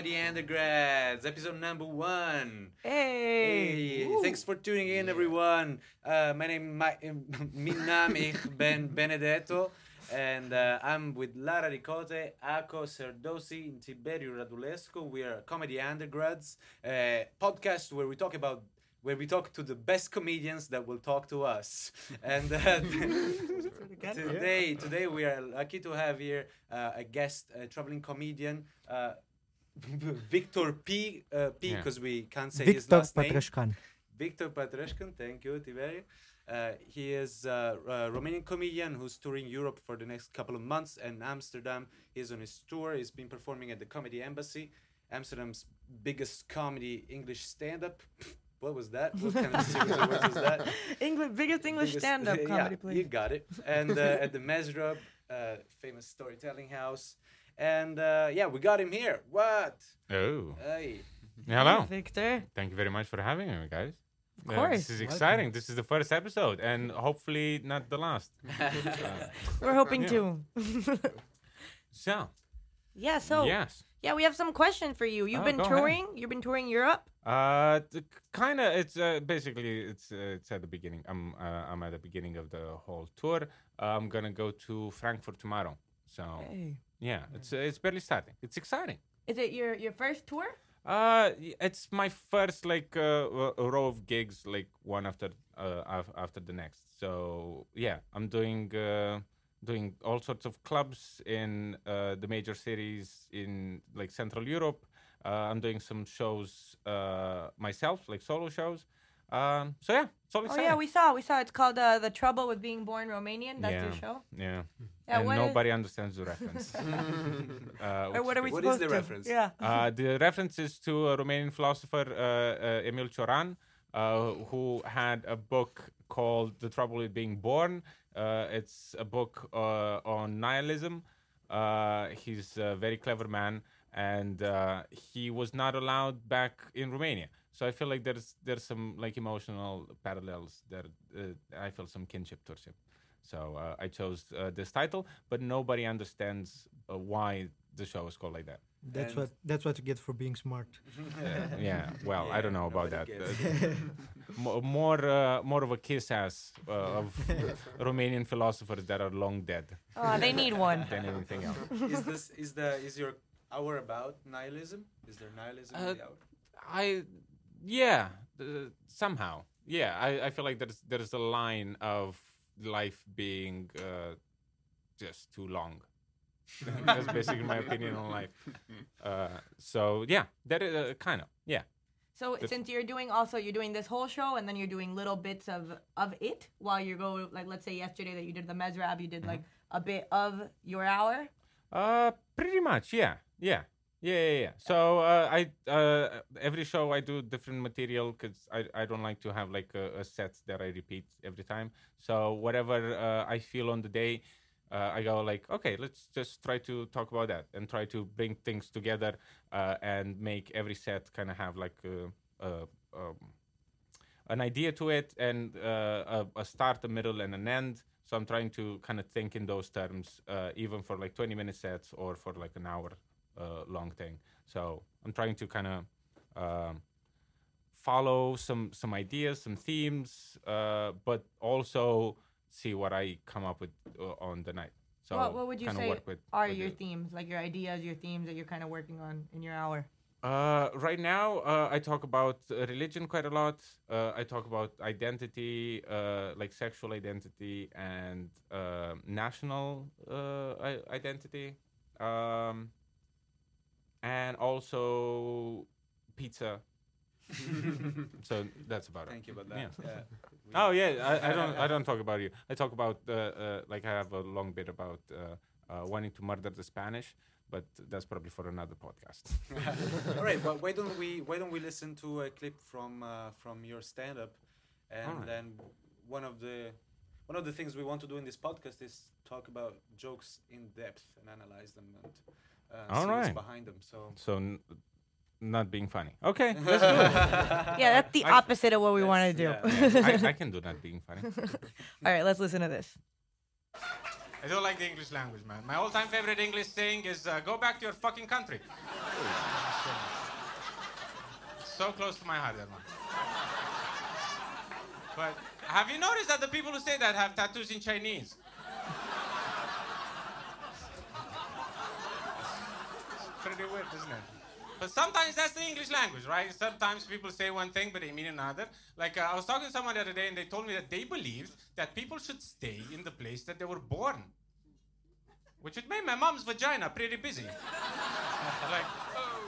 Comedy Undergrads, episode number one. Hey. Hey, thanks for tuning in, everyone. Uh, my name, my, mijn naam is Ben Benedetto, and uh, I'm with Lara Ricote, Ako Serdosi, and Tiberio Radulesco. We are Comedy Undergrads, uh, podcast where we talk about where we talk to the best comedians that will talk to us. And uh, today, today we are lucky to have here uh, a guest, a traveling comedian, uh, Victor P. Uh, P. Yeah. Because we can't say his Victor last name. Patrascan. Victor Patrascan, thank you, Tiberio. Uh, he is uh, a Romanian comedian who's touring Europe for the next couple of months and Amsterdam. He's on his tour. He's been performing at the Comedy Embassy, Amsterdam's biggest comedy English stand-up. What was that? What kind of series of words was that? English, biggest English Biggest- stand-up yeah, comedy You place. got it. And uh, at the Mezrab, uh, famous storytelling house. And uh, yeah, we got him here. What? Oh, Hey. hello. Victor. Thank you very much for having me, guys. Of Uh, course. this is exciting. This is the first episode, and hopefully not the last. Uh, We're hoping Yeah. to. so, yeah, so yes, yeah, we have some questions for you. You've Oh, been go ahead. touring. You've been touring Europe. uh, kind of. It's uh, basically it's uh, it's at the beginning. I'm uh, I'm at the beginning of the whole tour. I'm gonna go to Frankfurt tomorrow. So Hey. Yeah, it's uh, it's barely starting. It's exciting. Is it your your first tour? Uh, it's my first like uh, row of gigs, like one after uh, after the next. So yeah, I'm doing uh, doing all sorts of clubs in uh, the major cities in like Central Europe. Uh, I'm doing some shows uh, myself, like solo shows. Um, so yeah, it's all Oh yeah, we saw. We saw. It's called uh, the Trouble with Being Born Romanian. That's your Yeah. show. yeah, Yeah. and what is- nobody understands the reference. uh, or what are we What is supposed the to? reference? Yeah. Uh, the reference is to a Romanian philosopher, uh, uh, Emil Cioran, uh, who had a book called The Trouble with Being Born. Uh, it's a book uh, on nihilism. Uh, he's a very clever man, and uh, he was not allowed back in Romania. So I feel like there's there's some like emotional parallels there. Uh, I feel some kinship towards him. So uh, I chose uh, this title, but nobody understands uh, why the show is called like that. That's And- what that's what you get for being smart. Uh, yeah, well, I don't know about that. nobody gets Uh, mo- more, uh, more of a kiss ass uh, of Romanian philosophers that are long dead Oh, they need one. than anything else. is this is the is your hour about nihilism? Is there nihilism in Uh, the hour? I, yeah, uh, somehow, yeah. I, I feel like there's there's a line of life being uh, just too long. That's basically my opinion on life. Uh, so yeah, that is uh, kind of yeah. So This- since you're doing also you're doing this whole show and then you're doing little bits of of it while you go like let's say yesterday that you did the Mezrab you did like a bit of your hour. Uh, pretty much, yeah, yeah, yeah, yeah. yeah. So uh, I uh, every show I do different material because I, I don't like to have like a, a set that I repeat every time. So whatever uh, I feel on the day, uh, I go like, okay, let's just try to talk about that and try to bring things together uh, and make every set kind of have like a, um, an idea to it and uh, a, a start, a middle, and an end. So I'm trying to kind of think in those terms, even for like 20 minute sets or for like an hour uh, long thing. So I'm trying to kind of um, follow some some ideas, some themes, uh, but also see what I come up with uh, on the night. So what, what would you say with, are with your it. themes like your ideas your themes that you're kind of working on in your hour? Uh, right now, uh, I talk about uh, religion quite a lot. Uh, I talk about identity, uh, like sexual identity and national uh, identity, um, and also pizza. so that's about it. Thank you about that. Yeah. Yeah. Oh yeah, I, I don't. I don't talk about you. I talk about uh, uh, like I have a long bit about uh, uh, wanting to murder the Spanish, but that's probably for another podcast. All right, but why don't we why don't we listen to a clip from uh, from your stand up, and Alright. then one of the one of the things we want to do in this podcast is talk about jokes in depth and analyze them and uh, see what's Alright. behind them. So So, n- not being funny. Okay, let's do it. Yeah, that's the I- opposite of what we want to do. That's- I, I can do not being funny. All right, let's listen to this. I don't like the English language, man. My all-time favorite English saying is uh, "Go back to your fucking country." so close to my heart, that one. But have you noticed that the people who say that have tattoos in Chinese? Pretty weird, isn't it? But sometimes that's the English language, right? Sometimes people say one thing, but they mean another. Like uh, I was talking to someone the other day, and they told me that they believed that people should stay in the place that they were born, which would make my mom's vagina pretty busy. like, oh,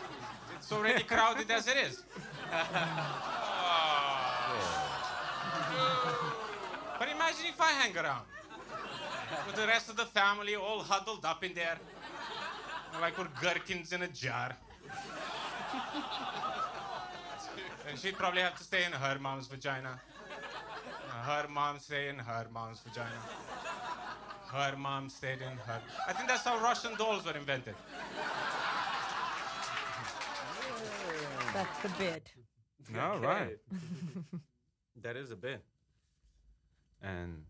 it's already crowded as it is. But imagine if I hang around with the rest of the family all huddled up in there, like we're gherkins in a jar. and she'd probably have to stay in her mom's vagina. Uh, Her mom stay in her mom's vagina. Her mom stayed in her. I think that's how Russian dolls were invented. That's the bit. All right. that is a bit. And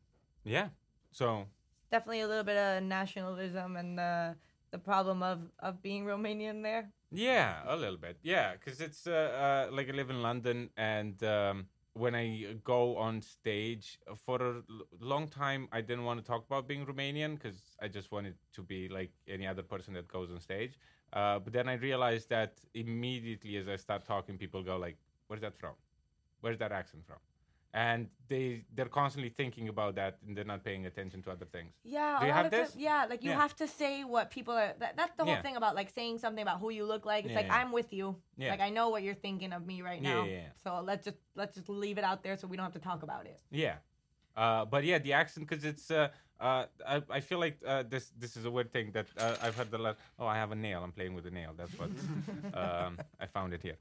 yeah, so Definitely a little bit of nationalism and the the problem of of being Romanian there. Yeah, a little bit. Yeah, because it's uh, uh, like I live in London, and um, when I go on stage for a long time, I didn't want to talk about being Romanian because I just wanted to be like any other person that goes on stage. Uh, but then I realized that immediately as I start talking, people go like, "Where's that from? Where's that accent from?" And they they're constantly thinking about that, and they're not paying attention to other things. Yeah, Do you have this? yeah, like you Yeah. have to say what people are. That, that's the whole Yeah. thing about like saying something about who you look like. It's Yeah, like. I'm with you. Yeah. Like I know what you're thinking of me right now. yeah, yeah. So let's just let's just leave it out there so we don't have to talk about it. Yeah, uh, but yeah, the accent because it's. Uh, uh, I, I feel like uh, this this is a weird thing that uh, I've heard a lot. Oh, I have a nail. I'm playing with a nail. That's what um, I found it here.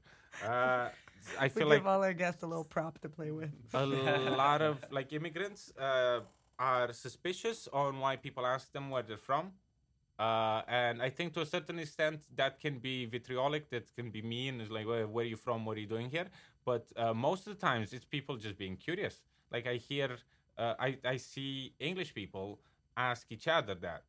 Uh, I feel like all our guests a little prop to play with. a lot of like immigrants uh, are suspicious on why people ask them where they're from. Uh, and I think to a certain extent that can be vitriolic, that can be mean. It's like, where, where are you from? What are you doing here? But uh, most of the times, it's people just being curious. Like I hear, uh, I, I see English people ask each other that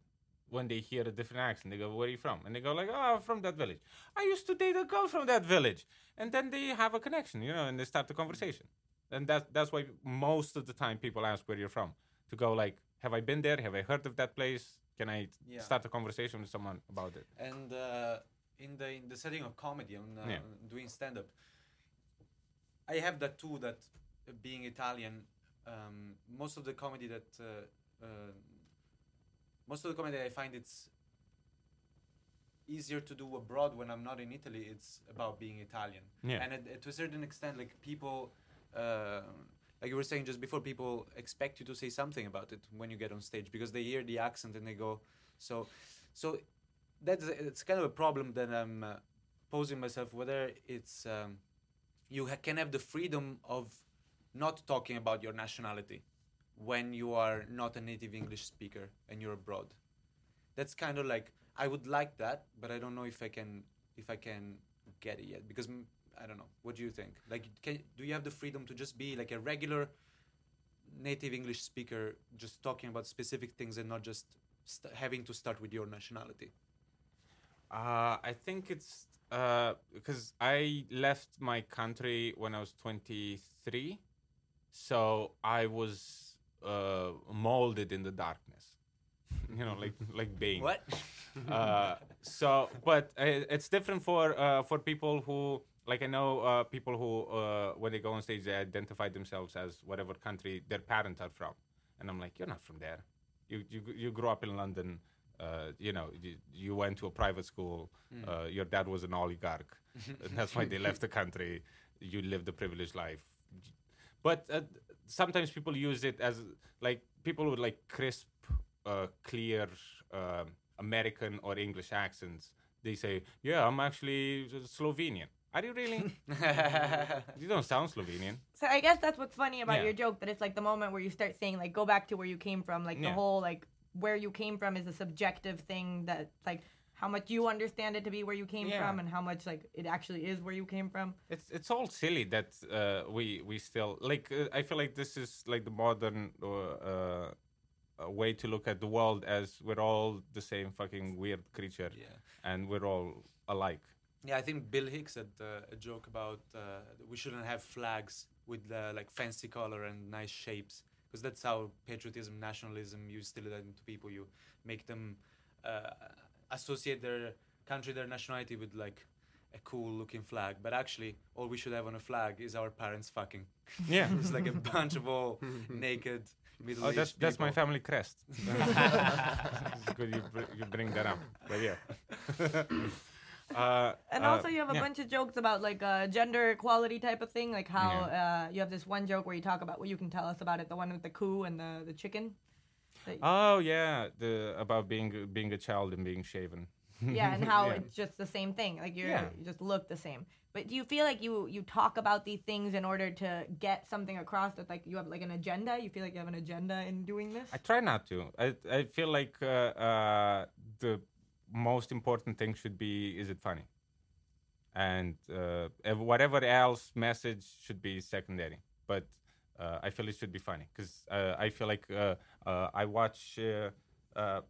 when they hear a different accent. They go, "Where are you from?" And they go like, "Oh, I'm from that village. I used to date a girl from that village." And then they have a connection, you know, and they start the conversation. And that that's why most of the time people ask where you're from to go like, "Have I been there? Have I heard of that place? Can I Yeah. start a conversation with someone about it?" And uh, in the in the setting of comedy, on uh, Yeah. doing stand up, I have that too. That being Italian, um, most of the comedy that uh, uh, most of the comedy I find it's easier to do abroad when I'm not in Italy. It's about being Italian, Yeah. and at, to a certain extent, like people. Uh, like you were saying just before, people expect you to say something about it when you get on stage because they hear the accent and they go, so, so that's it's kind of a problem that I'm uh, posing myself whether it's um, you ha- can have the freedom of not talking about your nationality when you are not a native English speaker and you're abroad. That's kind of like I would like that, but I don't know if I can if I can get it yet because mm, I don't know. What do you think? Like, can, do you have the freedom to just be like a regular native English speaker, just talking about specific things and not just st- having to start with your nationality? Uh, I think it's uh, because I left my country when I was 23, so I was uh, molded in the darkness. you know, like like Bane. What? uh, so, but uh, it's different for uh, for people who like I know uh, people who uh, when they go on stage they identify themselves as whatever country their parents are from, and I'm like, you're not from there. You you you grew up in London. Uh, you know, you, you went to a private school. Uh, your dad was an oligarch, and that's why they left the country. You lived a privileged life, but uh, sometimes people use it as like people with like crisp, uh, clear um American or English accents. They say, "Yeah, I'm actually Slovenian." Are you really? you don't sound Slovenian. So I guess that's what's funny about Yeah. your joke that it's like the moment where you start saying like go back to where you came from, like the Yeah. whole like where you came from is a subjective thing that like how much you understand it to be where you came Yeah. from and how much like it actually is where you came from. It's it's all silly that uh, we we still like. Uh, I feel like this is like the modern uh, uh, way to look at the world as we're all the same fucking weird creature Yeah. and we're all alike. Yeah, I think Bill Hicks had uh, a joke about uh, we shouldn't have flags with uh, like fancy color and nice shapes because that's how patriotism, nationalism, you instill that into people. You make them uh, associate their country, their nationality with like a cool looking flag. But actually, all we should have on a flag is our parents fucking. Yeah. it's like a bunch of all naked middle Oh, aged that's that's my family crest. It's good you, br- you bring that up, but yeah. uh, And uh, also, you have a yeah. bunch of jokes about like uh, gender equality type of thing, like how uh, you have this one joke where you talk about what you can tell us about it, the one with the coup and the the chicken. That- Oh yeah, the about being being a child and being shaven. yeah, and how Yeah. it's just the same thing. Like you're Yeah. you just look the same. But do you feel like you you talk about these things in order to get something across that like you have like an agenda? You feel like you have an agenda in doing this? I try not to. I I feel like uh, uh, the most important thing should be is it funny, and uh, whatever else message should be secondary. But uh, I feel it should be funny because uh, I feel like uh, uh, I watch. Uh, uh,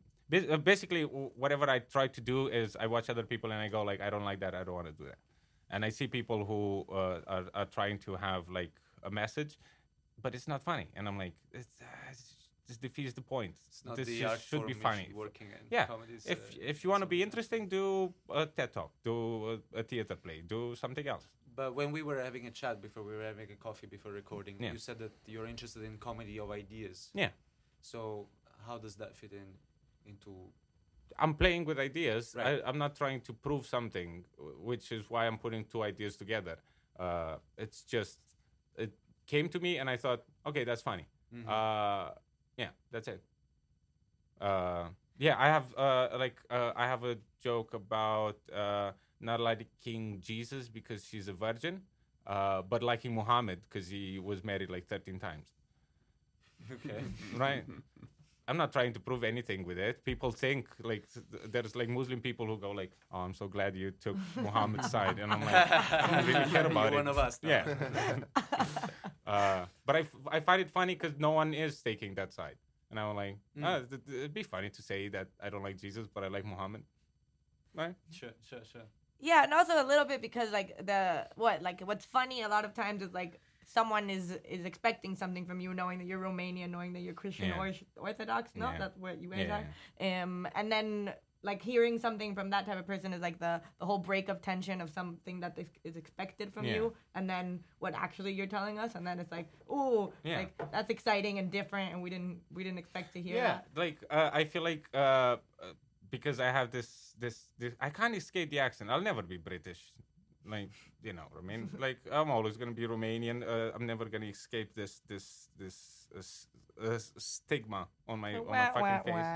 basically, whatever I try to do is I watch other people and I go like, I don't like that. I don't want to do that. And I see people who uh, are, are trying to have like a message, but it's not funny. And I'm like, it's, uh, it's this defeats the point. It's not this the just art should be funny. Working in Yeah, comedy is, If if you want to be interesting, do a TED talk, do a, a theater play, do something else. But when we were having a chat before, we were having a coffee before recording. Yeah. You said that you're interested in comedy of ideas. Yeah. So how does that fit in into? I'm playing with ideas. Right. I, I'm not trying to prove something, which is why I'm putting two ideas together. Uh, it's just it came to me, and I thought, okay, that's funny. Mhm. Uh, yeah, that's it. Uh, yeah, I have uh, like uh, I have a joke about uh, not liking Jesus because she's a virgin, uh, but liking Muhammad because he was married like 13 times. okay. right? I'm not trying to prove anything with it. People think like th- there's like Muslim people who go like, "Oh, I'm so glad you took Muhammad's side," and I'm like, I don't really care about You're it. one of us now. Yeah. uh, but I, f- I find it funny because no one is taking that side, and I'm like, Mm. ah, th- th- it'd be funny to say that I don't like Jesus, but I like Muhammad. Right? Sure, sure, sure. Yeah, and also a little bit because like the what like what's funny a lot of times is like someone is is expecting something from you, knowing that you're Romanian, knowing that you're Christian Yeah. or Orthodox. No, Yeah. that's what you guys Yeah. are. Um, and then like hearing something from that type of person is like the the whole break of tension of something that is, expected from Yeah. you, and then what actually you're telling us, and then it's like, oh, Yeah. like that's exciting and different, and we didn't we didn't expect to hear yeah that. like uh, i feel like uh, because i have this, this this i can't escape the accent i'll never be british like you know i mean like i'm always going to be romanian uh, i'm never going to escape this this this uh, uh, stigma on my on my fucking face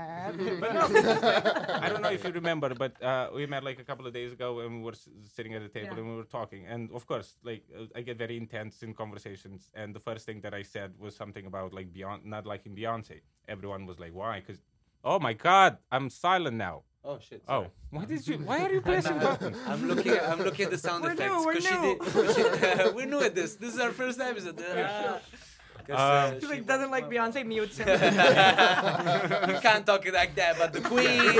but no, like, I don't know if you remember, but uh, we met like a couple of days ago and we were s- sitting at the table Yeah. and we were talking. And of course, like uh, I get very intense in conversations. And the first thing that I said was something about like Beyonce, not liking Beyonce. Everyone was like, "Why?" Because, oh my God, I'm silent now. Oh shit. Oh, why did you? Why are you pressing buttons? I'm looking. At, I'm looking at the sound We're effects. new, we're new. did- she- we're new at this. This is our first episode. Uh, uh, Um, He she like doesn't like Beyonce mutes him. you can't talk like that about the queen.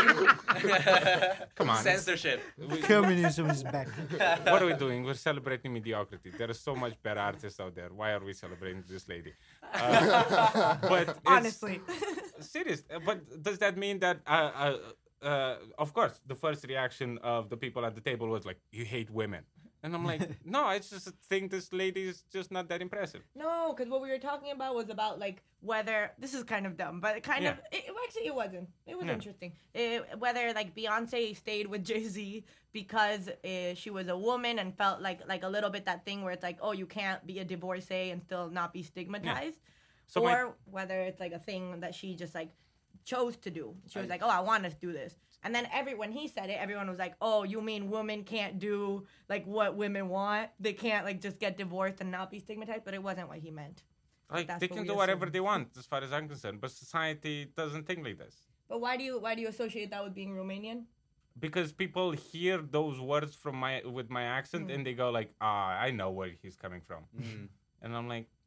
Come on. Censorship. Communism is back. what are we doing? We're celebrating mediocrity. There are so much better artists out there. Why are we celebrating this lady? Uh, but Honestly. serious. Uh, But does that mean that? Uh, uh, uh, of course, the first reaction of the people at the table was like, "You hate women," and I'm like, "No, I just think this lady is just not that impressive." No, because what we were talking about was about like whether this is kind of dumb, but it kind of Yeah. it, it- actually it wasn't. It was Yeah. interesting. It, whether like Beyonce stayed with Jay Z because uh, she was a woman and felt like like a little bit that thing where it's like, oh, you can't be a divorcee and still not be stigmatized, So my- or whether it's like a thing that she just like chose to do. She was like, oh, I want to do this. And then every when he said it, everyone was like, "Oh, you mean women can't do like what women want? They can't like just get divorced and not be stigmatized?" But it wasn't what he meant. Like they can we do whatever assume. they want, as far as I'm concerned. But society doesn't think like this. But why do you why do you associate that with being Romanian? because people hear those words from my with my accent Mm. and they go like ah i know where he's coming from Mm. and i'm like N-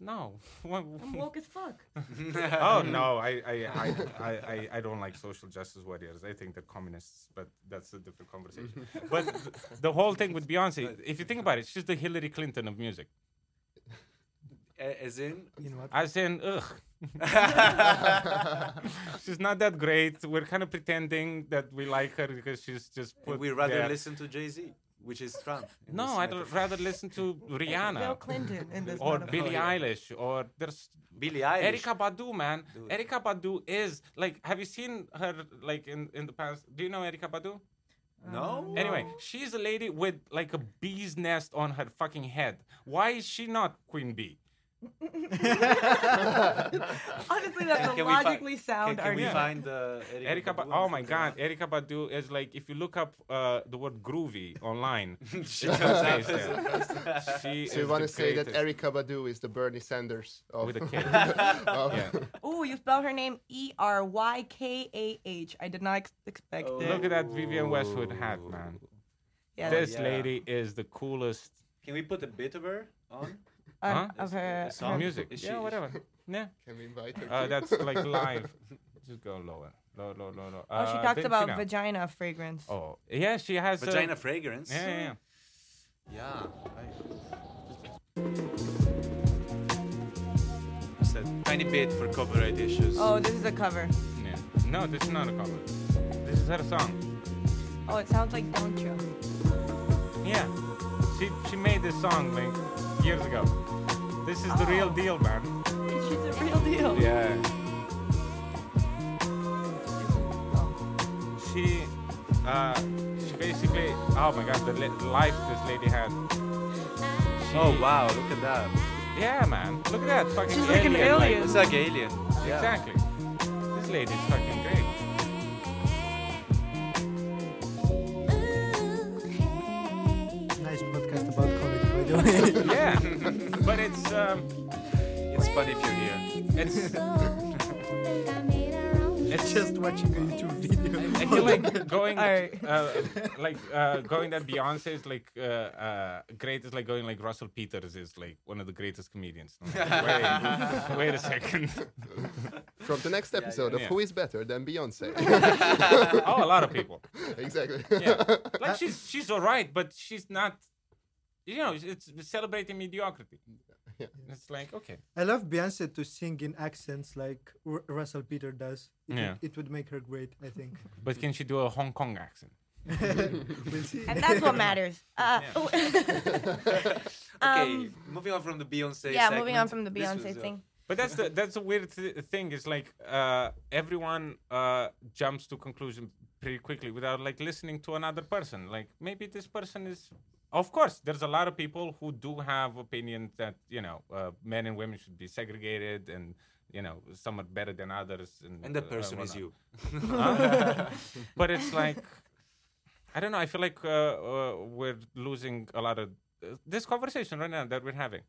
No. What- I'm woke as fuck. oh no, I I, I, I, I I don't like social justice warriors. I think they're communists, but that's a different conversation. but th- the whole thing with Beyonce, if you think about it, she's the Hillary Clinton of music. A- As in, In what? As in, ugh. she's not that great. We're kind of pretending that we like her because she's just put we rather there. listen to Jay Z, which is Trump. No, I'd metaphor. rather listen to Bill Rihanna Clinton in this or metaphor. Billie. Oh, Eilish or there's Billie Eilish. Erykah Badu, man. Dude. Erykah Badu is like, have you seen her like in in the past? Do you know Erykah Badu? No. Um, anyway, she's a lady with like a bee's nest on her fucking head. Why is she not Queen Bee? Honestly, that's a Can we fi- logically sound Can, can we find uh, Erykah, Erykah, ba- Badu oh my god, her Erykah Badu is like if you look up uh, the word groovy online. She it's comes out there. She So you want to say that Erykah Badu is the Bernie Sanders of with a K. of- yeah. Ooh, you spell her name E R Y K A H. I did not ex- expect Oh. it. Look at that Vivienne Westwood hat, man. Yeah. this yeah. lady is the coolest. Can we put a bit of her on? Huh? of her, A song? music. Is she- yeah, whatever. Yeah. Can we invite her? Uh, that's like live. Just go lower. Low, low, low, low. Oh, she talked about Tina. vagina fragrance. Oh, yeah, she has uh, Vagina fragrance. Yeah, yeah, yeah. Yeah. Just a tiny bit for copyright issues. Oh, this is a cover. yeah. No, this is not a cover. This is her song. Oh, it sounds like Don't You. Yeah. She she made this song like years ago. This is the real Oh. deal, man. She's a real deal. Yeah. She uh she basically oh my god the li- life this lady had. She, Oh wow, look at that. Yeah, man. Look at that fucking She's like an alien. It's like alien. Yeah. Exactly. This lady's fucking Yeah. but it's um It's funny if you're here. it's It's just watching a YouTube video. I feel like going Alright. uh, like uh, going that Beyonce is like uh, uh, great is like going like Russell Peters is like one of the greatest comedians. Like, wait, wait a second. From the next episode yeah. of Who is Better Than Beyonce. oh, a lot of people. exactly. Yeah, like she's she's all right, but she's not. You know, it's celebrating mediocrity. Yeah. It's like okay. I love Beyonce to sing in accents like R- Russell Peter does. It, Yeah. would, it would make her great, I think. But can she do a Hong Kong accent? we'll see. And that's what matters. Uh, Okay, Um, moving on from the Beyonce. yeah, moving on from the Beyonce was, uh, thing. But that's the that's a weird th- thing. Is like uh, everyone uh, jumps to conclusion pretty quickly without like listening to another person. Like maybe this person is. Of course, there's a lot of people who do have opinions that you know uh, men and women should be segregated and you know some are better than others. And, And that uh, person is you. Huh? but it's like I don't know. I feel like uh, uh, we're losing a lot of uh, this conversation right now that we're having.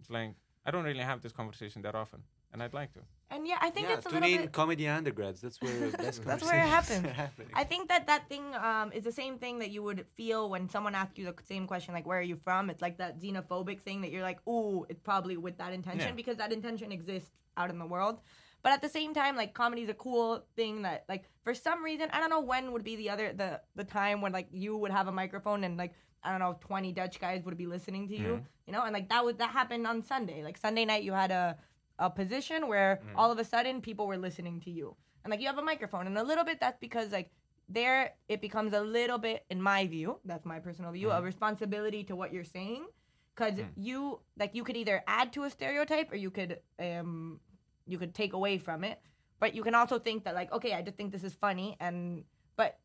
It's like I don't really have this conversation that often, and I'd like to. And yeah, I think yeah, it's a tune little in bit. comedy undergrads. That's where best That's where it happens. happening. I think that that thing um, is the same thing that you would feel when someone asks you the same question, like "Where are you from?" It's like that xenophobic thing that you're like, "Ooh, it's probably with that intention," Yeah. because that intention exists out in the world. But at the same time, like comedy is a cool thing that, like, for some reason, I don't know when would be the other the the time when like you would have a microphone and like I don't know, twenty Dutch guys would be listening to you, you know, and like that would that happened on Sunday. Like Sunday night, you had a a position where mm. all of a sudden people were listening to you, and like you have a microphone, and a little bit that's because like there it becomes a little bit, in my view, that's my personal view, a mm-hmm. responsibility to what you're saying, because mm. you like you could either add to a stereotype or you could um you could take away from it, but you can also think that like okay, I just think this is funny, and but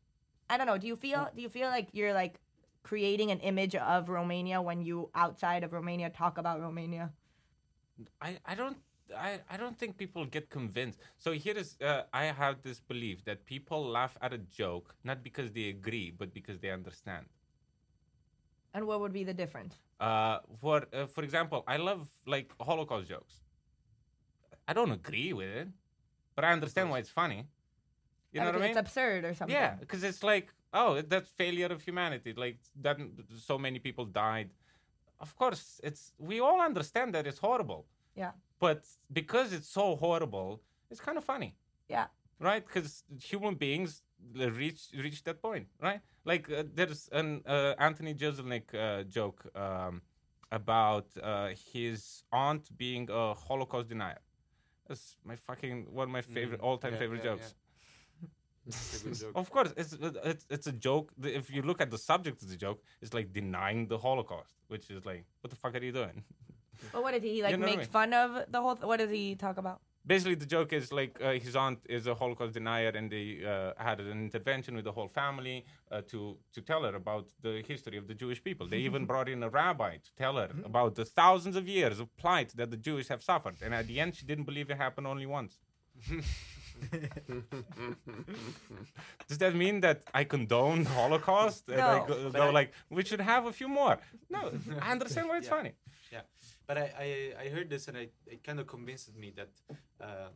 I don't know. Do you feel mm. do you feel like you're like creating an image of Romania when you outside of Romania talk about Romania? I, I don't I, I don't think people get convinced. So here is uh, I have this belief that people laugh at a joke not because they agree, but because they understand. And what would be the difference? Uh, for uh, for example, I love like Holocaust jokes. I don't agree with it, but I understand why it's funny. You know what I mean? It's absurd or something. Yeah, because it's like, oh, that's failure of humanity. Like that, so many people died. of course, it's we all understand that it's horrible, Yeah. But because it's so horrible, it's kind of funny, Yeah. right? Because human beings uh, reach reach that point, right? Like uh, there's an uh, Anthony Jeselnik uh, joke um, about uh, his aunt being a Holocaust denier. That's my fucking one of my favorite Mhm. all-time Yeah, favorite yeah, jokes. It's a good joke. Of course, it's it's it's a joke. If you look at the subject of the joke, it's like denying the Holocaust, which is like, what the fuck are you doing? But what did he like You know what I make mean? fun of the whole? Th- what does he talk about? Basically, the joke is like uh, his aunt is a Holocaust denier, and they uh, had an intervention with the whole family uh, to to tell her about the history of the Jewish people. They even brought in a rabbi to tell her about the thousands of years of plight that the Jews have suffered. And at the end, she didn't believe it happened only once. Does that mean that I condone the Holocaust? And I No. go, go I- like, we should have a few more. No, I understand why it's Yeah. funny. Yeah, but I, I, I heard this and I, it kind of convinced me that, um,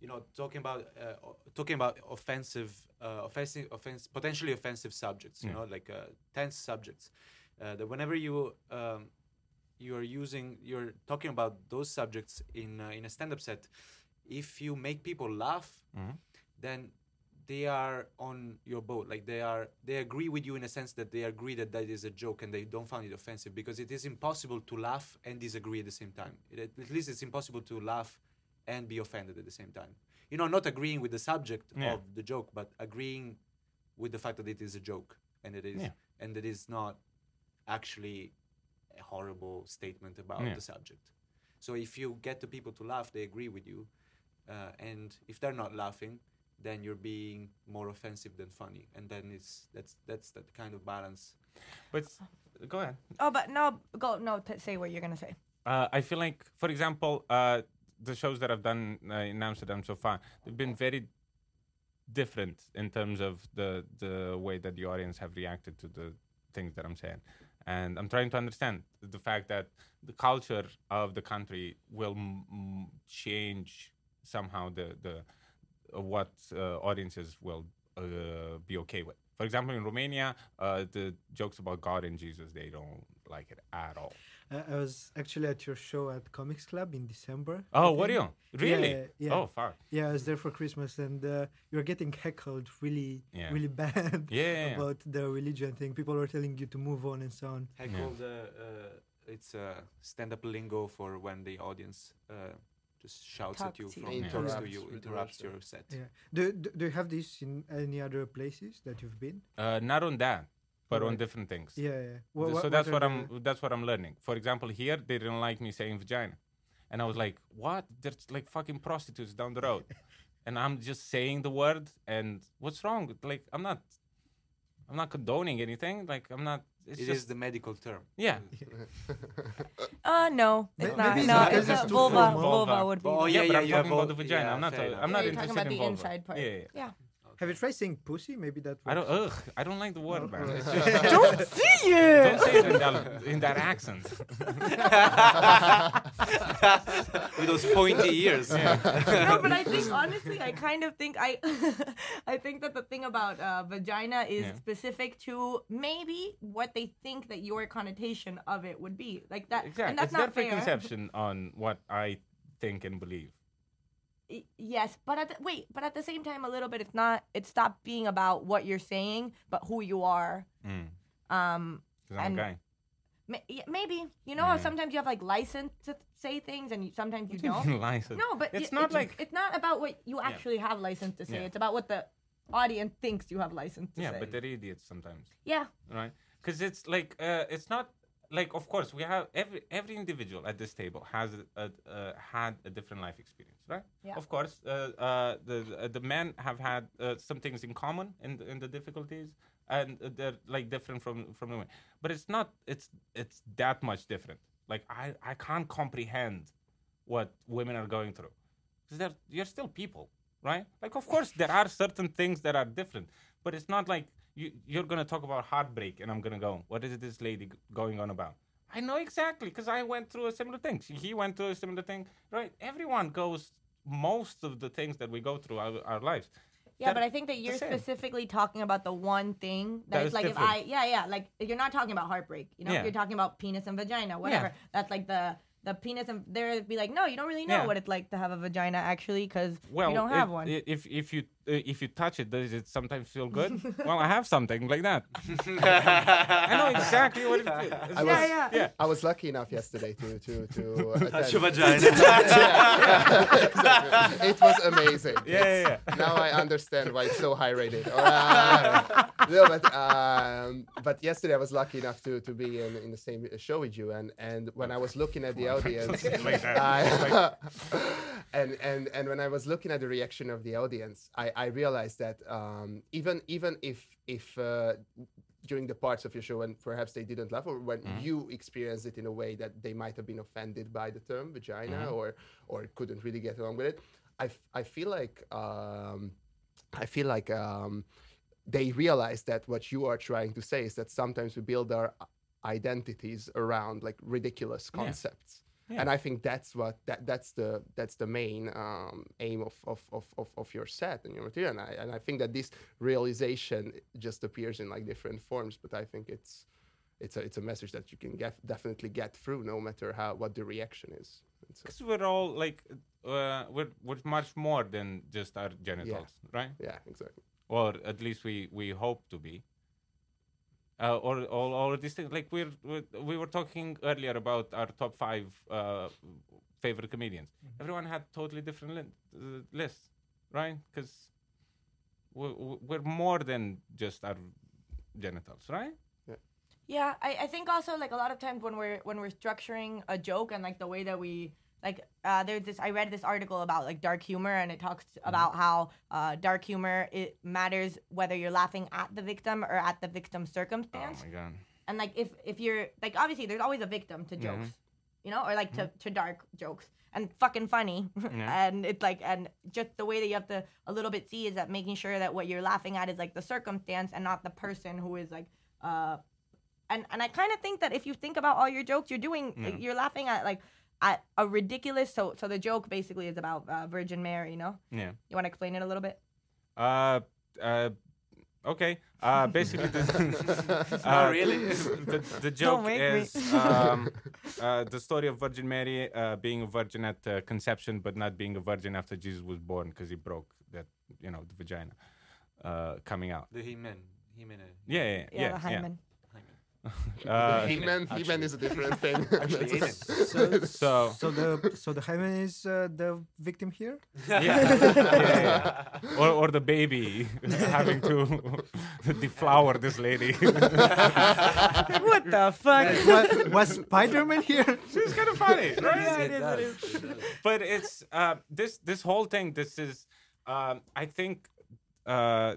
you know, talking about uh, talking about offensive, uh, offensive, offense, potentially offensive subjects, you Yeah. know, like uh, tense subjects, uh, that whenever you um, you are using, you're talking about those subjects in uh, in a stand-up set, if you make people laugh, Mhm. then they are on your boat like they are they agree with you in a sense that they agree that that is a joke and they don't find it offensive because it is impossible to laugh and disagree at the same time it, at least it's impossible to laugh and be offended at the same time you know not agreeing with the subject Yeah. of the joke but agreeing with the fact that it is a joke and it is Yeah. and it is not actually a horrible statement about Yeah. the subject so if you get the people to laugh they agree with you uh, and if they're not laughing then you're being more offensive than funny and then it's that's that's that kind of balance But go ahead. Oh, but no, go no. T- say what you're gonna say. Uh, I feel like, for example, uh, the shows that I've done uh, in Amsterdam so far, they've been very different in terms of the the way that the audience have reacted to the things that I'm saying. And I'm trying to understand the fact that the culture of the country will m- m- change somehow the the uh, what uh, audiences will uh, be okay with. For example, in Romania, uh, the jokes about God and Jesus they don't like it at all. Uh, I was actually at your show at Comics Club in December. Oh, what are think. you? Really? Yeah, yeah. Oh, far. Yeah, I was there for Christmas, and uh, you were getting heckled really, Yeah. really bad Yeah, yeah, yeah. about the religion thing. People were telling you to move on and so on. heckled uh, uh, it's a stand-up lingo for when the audience uh, just shouts Talk at you to from you. talks to Interrupts you interrupts your set Yeah. Do, do do you have this in any other places that you've been? Uh, not on that, but on different things. Yeah, yeah. Th- Wha- so wha- that's are what I'm. That's what I'm learning. For example, here they didn't like me saying vagina, and I was like, "What? There's like fucking prostitutes down the road," and I'm just saying the word. And what's wrong? Like I'm not. I'm not condoning anything. Like I'm not. It's It is just the medical term yeah. Uh, no, May- it's not. it's No, it's it's a vulva. Vulva Vulva. would be. Oh, the- yeah, but I'm talking about the vagina. yeah, I'm not. fair A, enough. I'm Yeah, not you're interested talking about the inside part. Yeah, yeah. Yeah. Have you tried saying pussy? Maybe that. I don't. Ugh. I don't like the word, man. It's just, Don't see it! don't say it in that in that accent. with those pointy ears no, but I think honestly, I kind of think I, I think that the thing about uh, vagina is Yeah. specific to maybe what they think that your connotation of it would be, like that, Exactly. and that's it's their not fair. preconception on what I think and believe. Yes, but at the, wait, but at the same time, a little bit, it's not. It stopped being about what you're saying, but who you are. Mm. Um, I'm And- yeah, maybe you know how Yeah. sometimes you have like license to say things, and you, sometimes you don't. License. No, but It's not like- it's not about what you actually have license to say. Yeah. It's about what the audience thinks you have license to Yeah, say. but they're idiots sometimes, yeah, right? Because it's like uh, it's not like of course we have every every individual at this table has a, uh, had a different life experience, right? Yeah. Of course, uh, uh, the uh, the men have had uh, some things in common in the, in the difficulties, and they're like different from from the women. But it's not it's it's that much different. Like I I can't comprehend what women are going through because they're you're still people, right? Like of course there are certain things that are different, but it's not like you you're gonna talk about heartbreak and I'm gonna go, what is this lady going on about? I know exactly because I went through a similar thing. He went through a similar thing, right? Everyone goes most of the things that we go through our, our lives. Yeah, That- but I think that you're specifically talking about the one thing That that is like different. if I yeah yeah like you're not talking about heartbreak. You know, Yeah. you're talking about penis and vagina, whatever. That's like the the penis and there be like no, you don't really know Yeah. what it's like to have a vagina actually because Well, you don't if- have one. i- If if you if you touch it, does it sometimes feel good? well, I have something like that. I know exactly what it feels. I was, yeah, yeah. Yeah. I was lucky enough yesterday to to to attend. Touch your vagina. Exactly. It was amazing. Yeah, yeah, yeah. now I understand why it's so high rated. Uh, no, but um, but yesterday I was lucky enough to to be in, in the same show with you, and and when I was looking at the audience, I, and and and when I was looking at the reaction of the audience, I I realized that um, even even if if uh, during the parts of your show when perhaps they didn't laugh or when you experienced it in a way that they might have been offended by the term vagina or or couldn't really get along with it i, f- I feel like um, i feel like um, they realize that what you are trying to say is that sometimes we build our identities around like ridiculous concepts and i think that's what that that's the that's the main um, aim of, of, of, of, of your set and your material. And I, and I think that this realization just appears in like different forms but i think it's it's a, it's a message that you can get, definitely get through no matter how what the reaction is. Because we're all like, uh, we're we're much more than just our genitals, right? yeah exactly. Or at least we we hope to be. Uh, or, or or these things like we're, we're we were talking earlier about our top five uh, favorite comedians. Everyone had totally different li- uh, lists, right? Because we're, we're more than just our genitals, right? Yeah, I, I think also like a lot of times when we're when we're structuring a joke and like the way that we like uh, there's this I read this article about like dark humor and it talks about how uh, dark humor it matters whether you're laughing at the victim or at the victim's circumstance. Oh my god. and like if if you're like obviously there's always a victim to jokes you know or like to, to dark jokes and fucking funny Yeah. and it's like and just the way that you have to a little bit see is that making sure that what you're laughing at is like the circumstance and not the person who is like uh and and I kind of think that if you think about all your jokes, you're doing Yeah. you're laughing at like at a ridiculous. So so the joke basically is about uh, Virgin Mary. You know, Yeah. you want to explain it a little bit? Uh, uh, okay. Uh, basically, the, Not uh, really. the, the joke make me. is um, uh, the story of Virgin Mary uh, being a virgin at uh, conception, but not being a virgin after Jesus was born because he broke that, you know, the vagina uh, coming out. The He-Man. He-Man. uh, Yeah, yeah, Yeah, yeah. the hymen. He-Man. Uh, He-Man. He-Man is a different thing. Actually, So, so so the so the hymen is uh, the victim here. yeah, yeah, yeah. Or, or the baby having to deflower this lady. what the fuck? was, was Spider-Man here? it's kind of funny, right? Yeah, It it is, does, it is. but it's uh, this this whole thing. This is um, I think uh,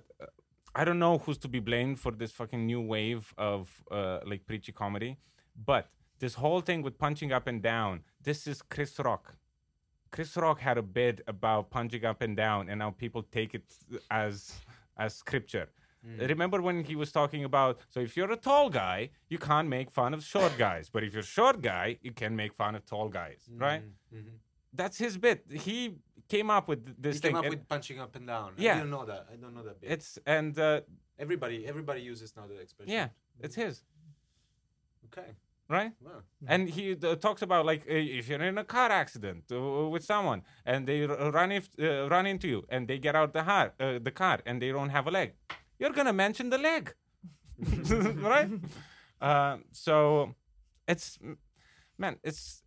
I don't know who's to be blamed for this fucking new wave of uh, like preachy comedy, but this whole thing with punching up and down. This is Chris Rock. Chris Rock had a bit about punching up and down, and now people take it as as scripture. Remember when he was talking about so if you're a tall guy, you can't make fun of short guys, but if you're a short guy, you can make fun of tall guys, right? Mhm. That's his bit. He came up with this He thing. came up and with punching up and down. Yeah. I didn't know that. I don't know that bit. it's and uh, everybody, everybody uses now the expression. yeah, it's his, Okay. right? Wow. And he uh, talks about like uh, if you're in a car accident uh, with someone and they run if, uh, run into you and they get out the car, uh, the car and they don't have a leg, you're gonna mention the leg, right? Uh, so it's man, it's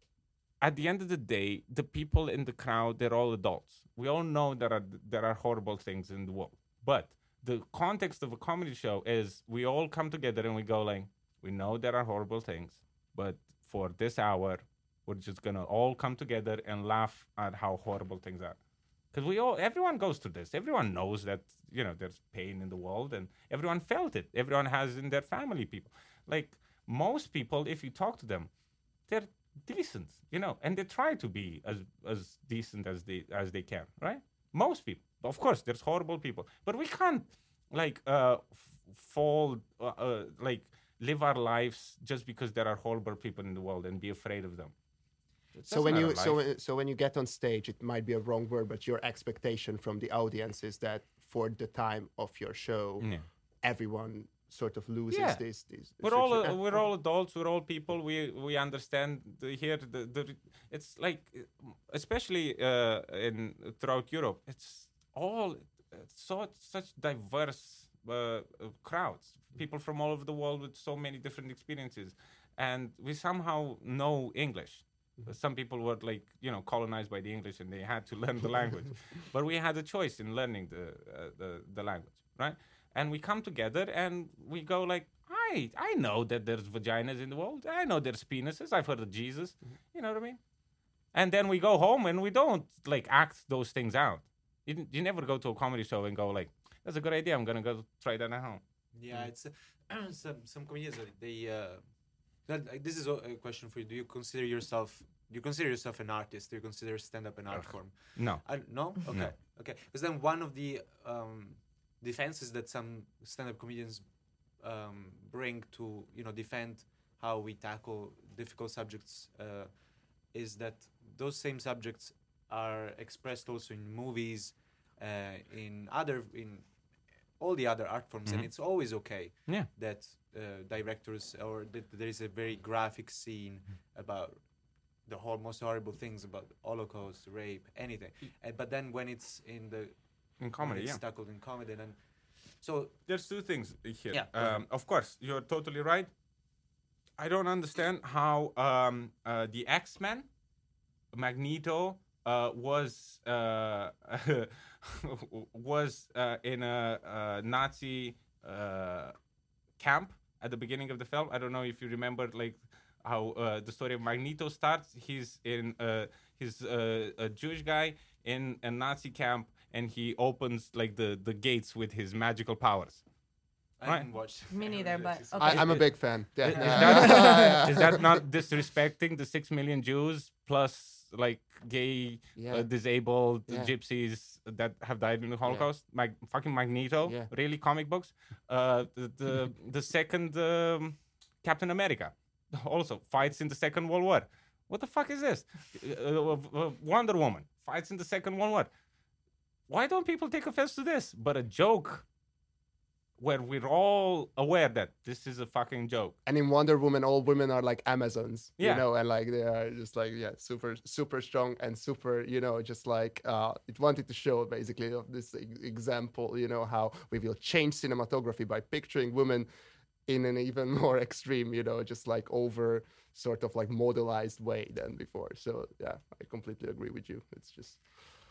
at the end of the day, the people in the crowd they're all adults. We all know there are there are horrible things in the world, but the context of a comedy show is we all come together and we go like, we know there are horrible things, but for this hour, we're just gonna all come together and laugh at how horrible things are. Because we all, everyone goes through this. Everyone knows that you know there's pain in the world, and everyone felt it. Everyone has in their family people. Like most people, if you talk to them, they're decent, you know, and they try to be as as decent as they as they can, right? Most people, of course, there's horrible people, but we can't like uh f- fall uh, uh, like live our lives just because there are horrible people in the world and be afraid of them. So when you so so when you get on stage, it might be a wrong word, but your expectation from the audience is that for the time of your show, Yeah. everyone sort of loses Yeah. this. this we're all uh, we're all adults we're all people we we understand the, here the, the it's like especially uh, in throughout Europe it's all it's so such diverse uh, uh, crowds people from all over the world with so many different experiences. And we somehow know English. Some people were like you know colonized by the English and they had to learn the language. But we had a choice in learning the uh, the, the language right and we come together and we go like I I know that there's vaginas in the world. I know there's penises. I've heard of Jesus. You know what I mean? And then we go home and we don't like act those things out. You, you never go to a comedy show and go like, "That's a good idea. I'm gonna go try that at home." Yeah, it's uh, some some comedians uh, they. Uh, that, uh, this is a a question for you. Do you consider yourself? Do you consider yourself an artist? Do you consider stand-up an art Ugh. form? No. I, no. Okay. Okay. Because then one of the um, defenses that some stand-up comedians um, bring to you know defend how we tackle difficult subjects uh, is that those same subjects are expressed also in movies, uh, in other in all the other art forms, and Mhm. it's always okay Yeah. that uh, directors or that there is a very graphic scene about the whole most horrible things about Holocaust, rape, anything. Uh, but then when it's in the In comedy, yeah. tackled in comedy, and so There's two things here. Yeah. Um, of course, you're totally right. I don't understand how um, uh, the X Men, Magneto, uh, was uh, was uh, in a, uh Nazi uh, camp at the beginning of the film. I don't know if you remember, like how uh, the story of Magneto starts. He's in uh, he's uh, a Jewish guy in a Nazi camp, and he opens like the the gates with his magical powers. I Right. haven't watched. Me I haven't neither, really but seen- I, okay. I'm a big fan. Yeah. Is, is that, is that not disrespecting the six million Jews plus like gay, Yeah. uh, disabled Yeah. gypsies that have died in the Holocaust? Mag- fucking Magneto, Yeah. really comic books. Uh, the the, the second um, Captain America also fights in the Second World War. What the fuck is this? Uh, uh, uh, Wonder Woman fights in the Second World War. Why don't people take offense to this? But a joke where we're all aware that this is a fucking joke. and in Wonder Woman, all women are like Amazons, Yeah. you know, and like they are just like yeah, super, super strong and super, you know, just like uh, it wanted to show basically of this example, you know, how we will change cinematography by picturing women in an even more extreme, you know, just like over sort of like modelized way than before. So yeah, I completely agree with you. It's just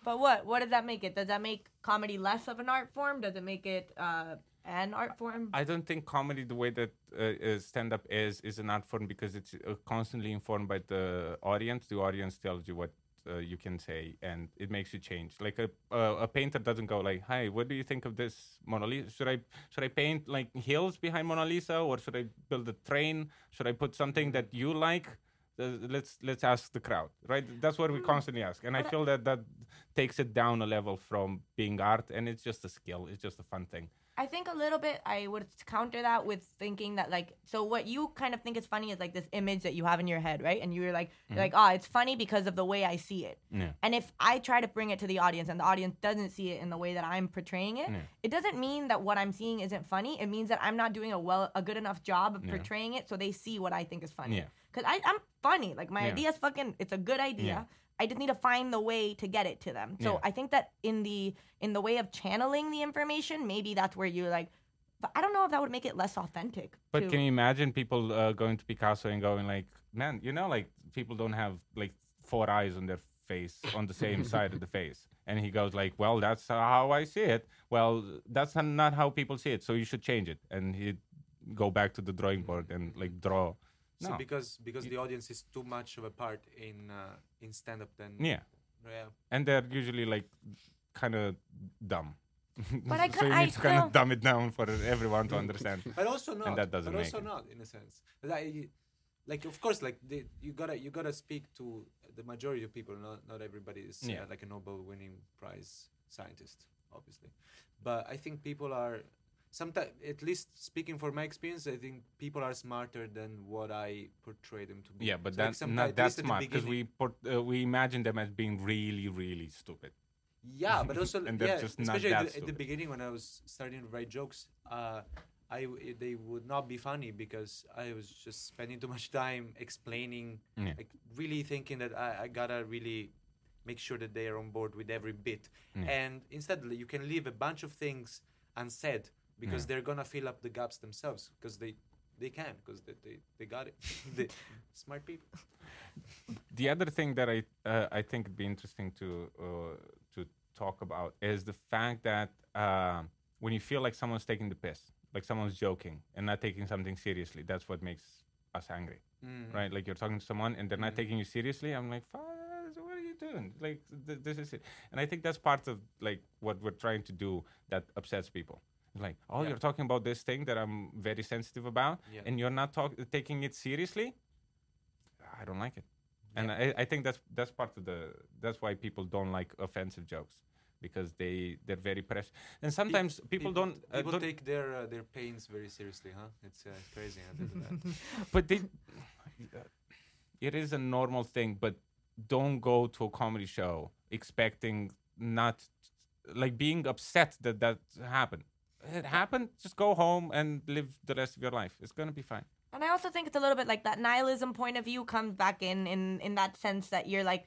But what? What does that make it? Does that make comedy less of an art form? Does it make it uh, an art form? I don't think comedy, the way that uh, stand up is, is an art form because it's uh, constantly informed by the audience. The audience tells you what uh, you can say, and it makes you change. Like a uh, a painter doesn't go like, "Hi, what do you think of this Mona Lisa? Should I should I paint like hills behind Mona Lisa, or should I build a train? Should I put something that you like?" Uh, let's let's ask the crowd, right? That's what we constantly ask, and I feel that that takes it down a level from being art, and it's just a skill. It's just a fun thing. I think a little bit. I would counter that with thinking that like, so what you kind of think is funny is like this image that you have in your head, right? And you're like, you're mm-hmm. like, oh, it's funny because of the way I see it. Yeah. And if I try to bring it to the audience and the audience doesn't see it in the way that I'm portraying it, Yeah. it doesn't mean that what I'm seeing isn't funny. It means that I'm not doing a well, a good enough job of Yeah. portraying it so they see what I think is funny. I, I'm funny. Like my Yeah. is fucking. It's a good idea. I just need to find the way to get it to them. So Yeah. I think that in the in the way of channeling the information, maybe that's where you're like. But I don't know if that would make it less authentic. But to- can you imagine people uh, going to Picasso and going like, man, you know, like people don't have like four eyes on their face on the same side of the face, and he goes like, well, that's how I see it. Well, that's not how people see it, so you should change it, and he go back to the drawing board and like draw. So No. because because the audience is too much of a part in uh, in stand up, then Yeah, yeah. and they're usually like kind of dumb. But I so ca- you I need to kind of dumb it down for everyone to understand. but also not that doesn't but make also it. not in a sense like, like of course like the, you gotta you gotta speak to the majority of people not not everybody is uh, like a nobel winning prize scientist obviously but i think people are sometimes at least speaking for my experience i think people are smarter than what i portray them to be Yeah, but So, like, that's someti- not that least at the smart because we port, uh, we imagine them as being really, really stupid. Yeah, but also And yeah, just especially at, the, at the beginning when I was starting to write jokes, uh, I they would not be funny because I was just spending too much time explaining, Yeah. like really thinking that I, I gotta really make sure that they are on board with every bit, Yeah. and instead you can leave a bunch of things unsaid because Yeah. they're gonna fill up the gaps themselves because they they can because they, they, they got it, they smart people. the other thing that I uh, I think would be interesting to uh, to talk about is the fact that uh, when you feel like someone's taking the piss, like someone's joking and not taking something seriously, that's what makes us angry, Mm. right? Like you're talking to someone and they're not Mhm. taking you seriously. I'm like, what are you doing? Like th- this is it, and I think that's part of like what we're trying to do that upsets people. Like, oh, Yeah. you're talking about this thing that I'm very sensitive about, Yeah. and you're not talk- taking it seriously. I don't like it and I, I think that's that's part of the that's why people don't like offensive jokes because they they're very precious and sometimes people, don't, uh, people don't take their uh, their pains very seriously, huh? It's uh, crazy. How they do but they it is a normal thing but don't go to a comedy show expecting not like being upset that that happened it happened just go home and live the rest of your life it's gonna be fine And I also think it's a little bit like that nihilism point of view comes back in in in that sense that you're like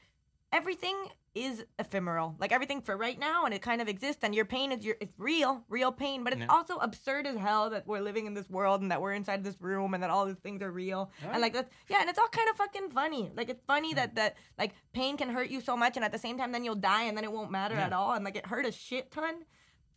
everything is ephemeral. Like everything for right now and it kind of exists and your pain is your it's real, real pain, but it's Yeah. also absurd as hell that we're living in this world and that we're inside this room and that all these things are real. And like that's yeah, and it's all kind of fucking funny. Like it's funny that that like pain can hurt you so much and at the same time then you'll die and then it won't matter Yeah. at all and like it hurt a shit ton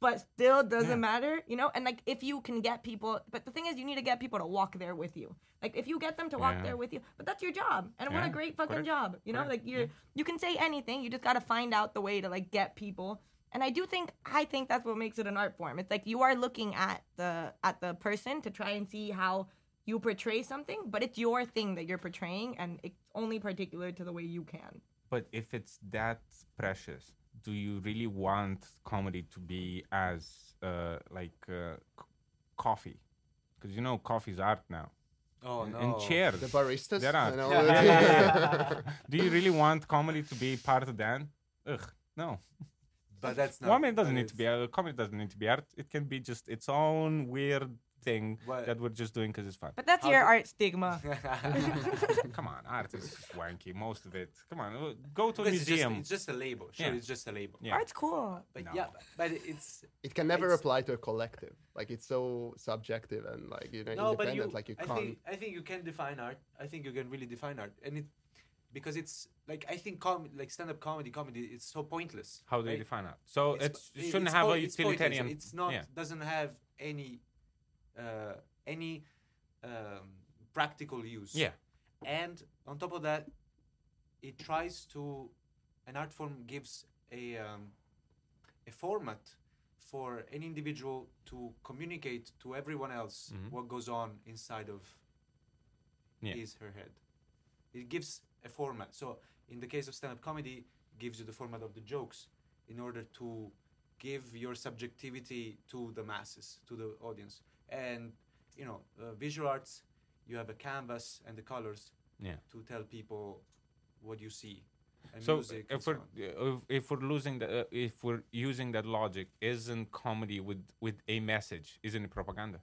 but still doesn't Yeah. matter, you know? And like if you can get people, but the thing is, you need to get people to walk there with you. Like if you get them to walk Yeah. there with you, but that's your job. And what a great fucking correct. job, you know? Correct, Like you're, you can say anything, you just got to find out the way to like get people. And I do think, I think that's what makes it an art form. It's like you are looking at the, at the person to try and see how you portray something, but it's your thing that you're portraying and it's only particular to the way you can. But if it's that precious, do you really want comedy to be as uh, like uh, c- coffee? Because you know coffee's art now. Oh and, no! and chairs. The baristas. There are. and all Yeah, yeah, yeah, do you really want comedy to be part of that? Ugh, no. But that's not. Well, I mean, it doesn't need to be. it's- Uh, comedy doesn't need to be art. It can be just its own weird thing What- that we're just doing because it's fun. But that's How your do- art stigma. Come on, art is just wanky. Most of it. Come on, uh, go to a Because it's just, museum. it's just a label. Sure, Yeah. it's just a label. Yeah. Art's cool. But No. yeah, but it's It can never apply to a collective. Like it's so subjective and like you know no, but independent. you. like you I can't. think I think you can define art. I think you can really define art, and it because it's like I think com- like stand-up comedy, comedy, it's so pointless. How do you define art? So It's it's, it it- shouldn't it's have po- a it's utilitarian. It's not Yeah. doesn't have any uh, any um, practical use. Yeah. and on top of that, it tries to an art form gives a um, a format for an individual to communicate to everyone else Mhm. what goes on inside of Yeah. his her head. It gives a format. So in the case of stand-up comedy, it gives you the format of the jokes in order to give your subjectivity to the masses, to the audience. And you know, uh, visual arts, you have a canvas and the colors Yeah. to tell people what you see. And So music if so we're on. if, if we're losing the uh, if we're using that logic, isn't comedy with with a message? Isn't it propaganda?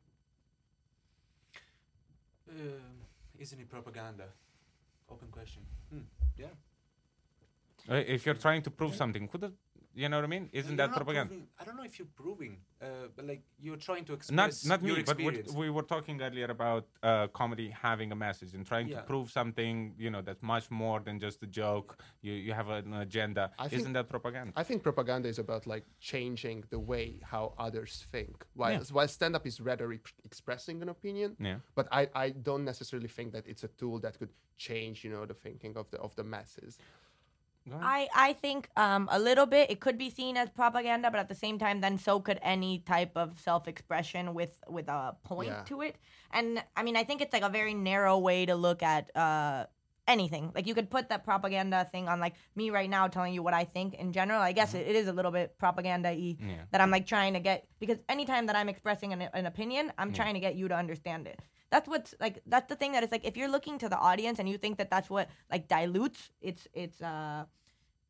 Um, isn't it propaganda? Open question. Hmm. Yeah. Uh, if you're trying to prove something, could it, you know what I mean? Isn't You're that propaganda? proving- I don't know if you're proving, uh, but like you're trying to Not express not your me, but we're, experience. we were talking earlier about uh, comedy having a message and trying Yeah. to prove something. You know that's much more than just a joke. You you have an agenda. I think- Isn't that propaganda? I think propaganda is about like changing the way how others think. While Yeah. while stand up is rather expressing an opinion, yeah. but I, I don't necessarily think that it's a tool that could change you know the thinking of the of the masses. I, I think um, a little bit it could be seen as propaganda, but at the same time, then so could any type of self expression with with a point Yeah. to it. And I mean, I think it's like a very narrow way to look at uh, anything. Like you could put that propaganda thing on like me right now telling you what I think in general. I guess it, it is a little bit propaganda y Mm-hmm. Yeah. that I'm like trying to get because anytime that I'm expressing an, an opinion, I'm trying to get you to understand it. That's what's like. That's the thing that is like if you're looking to the audience and you think that that's what like dilutes its its uh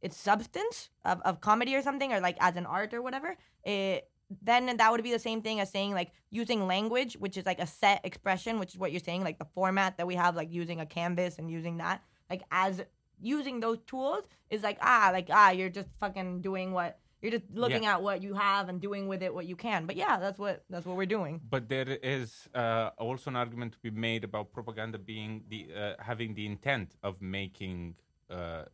its substance of, of comedy or something, or like as an art or whatever, it then that would be the same thing as saying like using language, which is like a set expression, which is what you're saying, like the format that we have, like using a canvas and using that, like as using those tools is like ah, like ah, you're just fucking doing what you're just looking at what you have and doing with it what you can. But yeah, that's what that's what we're doing. But there is uh, also an argument to be made about propaganda being the uh, having the intent of making uh,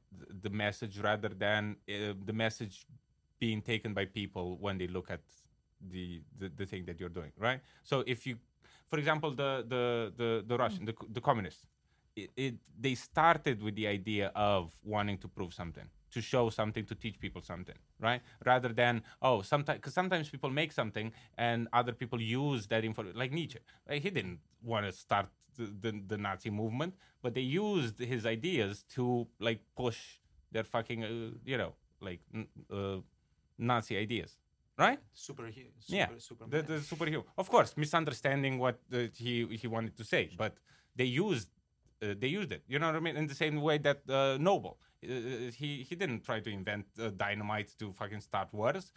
the message rather than uh, the message being taken by people when they look at the, the the thing that you're doing, right? So if you, for example, the the the, the Russian, the, the communists, it, it they started with the idea of wanting to prove something to show something to teach people something right rather than oh sometimes because sometimes people make something and other people use that info like nietzsche right? he didn't want to start the, the, the nazi movement but they used his ideas to like push their fucking uh, you know like uh, nazi ideas right Super, super, yeah, super the, the superhero. Of course, misunderstanding what uh, he he wanted to say, but they used uh, they used it. You know what I mean? In the same way that uh, Nobel, he he didn't try to invent uh, dynamite to fucking start wars,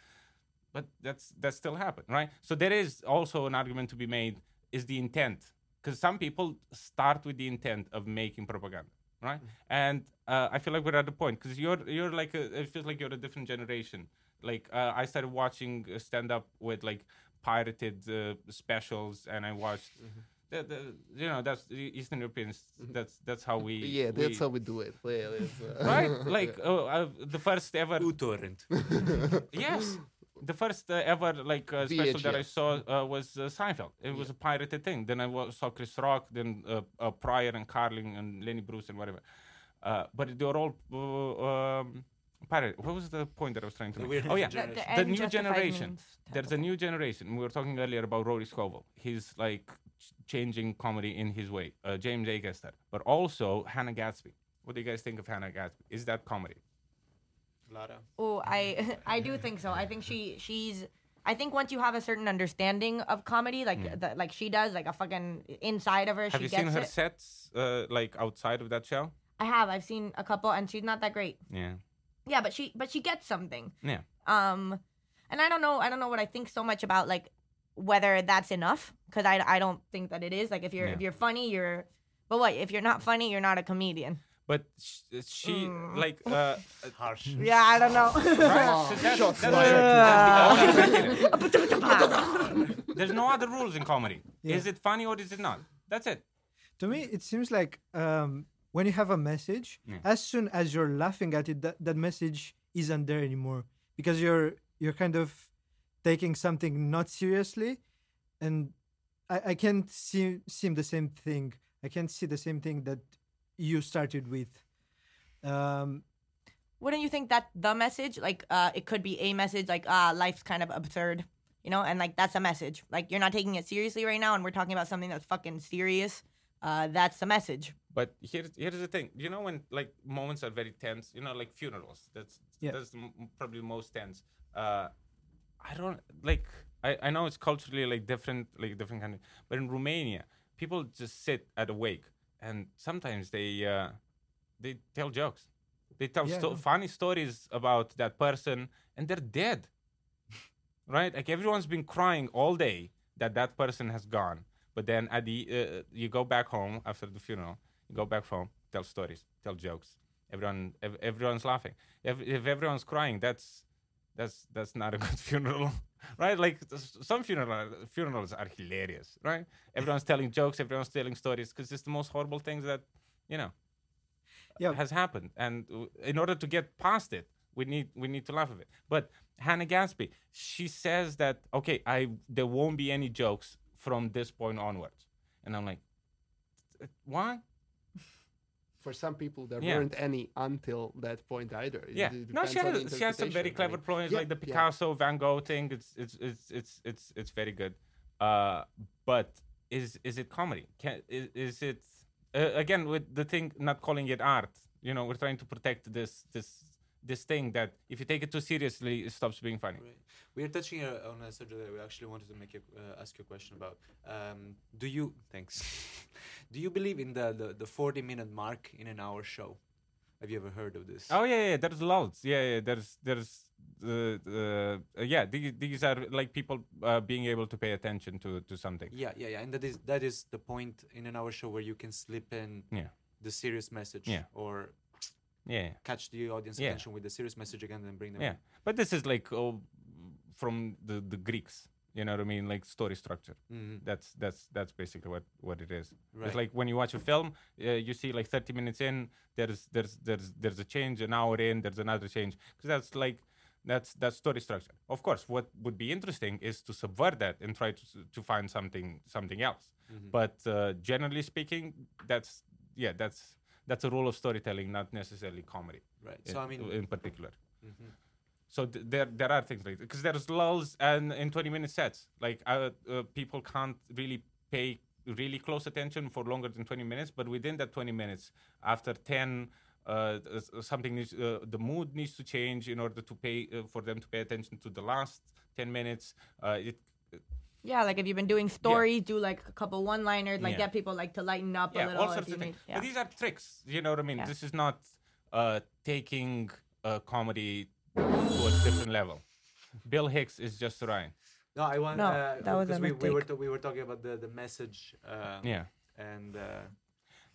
but that's that still happened, right? So there is also an argument to be made: is the intent? Because some people start with the intent of making propaganda, right? And uh, I feel like we're at the point because you're you're like a, it feels like you're a different generation. Like uh, I started watching stand up with like pirated uh, specials, and I watched. The, the, you know that's the Eastern Europeans. That's that's how we Yeah, that's we- how we do it. Yeah, uh, right. Like uh, uh, the first ever uTorrent. Yes. The first uh, ever like uh, special that I saw uh, was uh, Seinfeld. It was a pirated thing. Then I saw Chris Rock, then uh, uh, Pryor and Carlin and Lenny Bruce and whatever. Uh, but they were all uh, um, pirated. What was the point that I was trying to make? weird Oh yeah, The, the the new generation. There's a new generation. We were talking earlier about Rory Scovel. He's like ch- changing comedy in his way. Uh, James Acaster, but also Hannah Gadsby. What do you guys think of Hannah Gadsby? Is that comedy? Lara. Oh, I I do think so. I think she she's. I think once you have a certain understanding of comedy, like that, like she does, like a fucking inside of her. Have she you gets seen her it. sets uh, like outside of that show? I have. I've seen a couple, and she's not that great. Yeah. Yeah, but she but she gets something. Yeah. Um, and I don't know. I don't know what I think so much about like whether that's enough because I I don't think that it is. Like if you're if you're funny, you're. But what if you're not funny? You're not a comedian. But sh- she Mm. like uh, Harsh. Yeah, I don't know. right? So that's, shots that's, fired. that's the criteria. There's no other rules in comedy. Yeah. Is it funny or is it not? That's it. To me, it seems like um, when you have a message, Yeah. as soon as you're laughing at it, that, that message isn't there anymore because you're you're kind of taking something not seriously, and I, I can't see seem the same thing. I can't see the same thing that you started with. Um, Wouldn't you think that the message, like, uh, it could be a message, like, ah, life's kind of absurd, you know, and like that's a message. Like you're not taking it seriously right now, and we're talking about something that's fucking serious. Uh, that's the message. But here's here's the thing. You know when like moments are very tense. You know like funerals. That's Yeah. that's the probably the most tense. Uh, I don't like. I, I know it's culturally like different, like different country. But in Romania, people just sit at a wake, and sometimes they uh, they tell jokes. They tell Yeah, sto- no. funny stories about that person, and they're dead. right? Like everyone's been crying all day that that person has gone, but then at the uh, you go back home after the funeral, you go back home, tell stories, tell jokes. Everyone, ev- everyone's laughing. If, if everyone's crying, that's that's that's not a good funeral, right? Like some funeral funerals are hilarious, right? Everyone's telling jokes, everyone's telling stories because it's the most horrible things that you know Yeah. has happened, and in order to get past it, we need we need to laugh at it. But Hannah Gadsby, she says that okay, I there won't be any jokes from this point onwards, and I'm like, why? For some people, there Yeah. weren't any until that point either. It- Yeah, no, she has she has some very interpretation. I clever mean, points, yeah, like the yeah. Picasso Van Gogh thing. It's it's it's it's it's it's very good. Uh, but is is it comedy? Can is, is it uh, again with the thing not calling it art? You know, we're trying to protect this this this thing that if you take it too seriously, it stops being funny. Right. We are touching uh, on a subject that we actually wanted to make you, uh, ask you a question about. Um, do you thanks? do you believe in the, the the forty minute mark in an hour show? Have you ever heard of this? Oh yeah, yeah. There's loads. Yeah, yeah. There's there's uh, uh, yeah. These these are like people uh, being able to pay attention to to something. Yeah, yeah, yeah. And that is that is the point in an hour show where you can slip in Yeah, the serious message Yeah. or yeah, catch the audience Yeah. attention with the serious message again and bring them yeah. in. But this is like oh, from the the Greeks. You know what I mean? Like story structure. Mhm. That's that's that's basically what what it is. Right. It's like when you watch a film, uh, you see like 30 minutes in, there's there's there's there's a change. An hour in, there's another change. Because that's like that's that's story structure. Of course, what would be interesting is to subvert that and try to to find something something else. Mhm. But uh, generally speaking, that's yeah, that's that's a rule of storytelling, not necessarily comedy. Right. in- So I mean, in particular. mhm. So th- there there are things like because there's lulls and in 20 minute sets like uh, uh, people can't really pay really close attention for longer than 20 minutes but within that 20 minutes after 10 uh, something needs uh, the mood needs to change in order to pay uh, for them to pay attention to the last 10 minutes uh, it Yeah, like if you've been doing stories, do like a couple one-liners, like Yeah. get people like to lighten up a yeah little. all sorts of things yeah. but these are tricks you know what i mean Yeah. this is not uh, taking uh, comedy to a different level bill hicks is just ryan no, I want. No, uh, that was a we, we were mistake. we were talking about the the message. Uh, yeah And uh,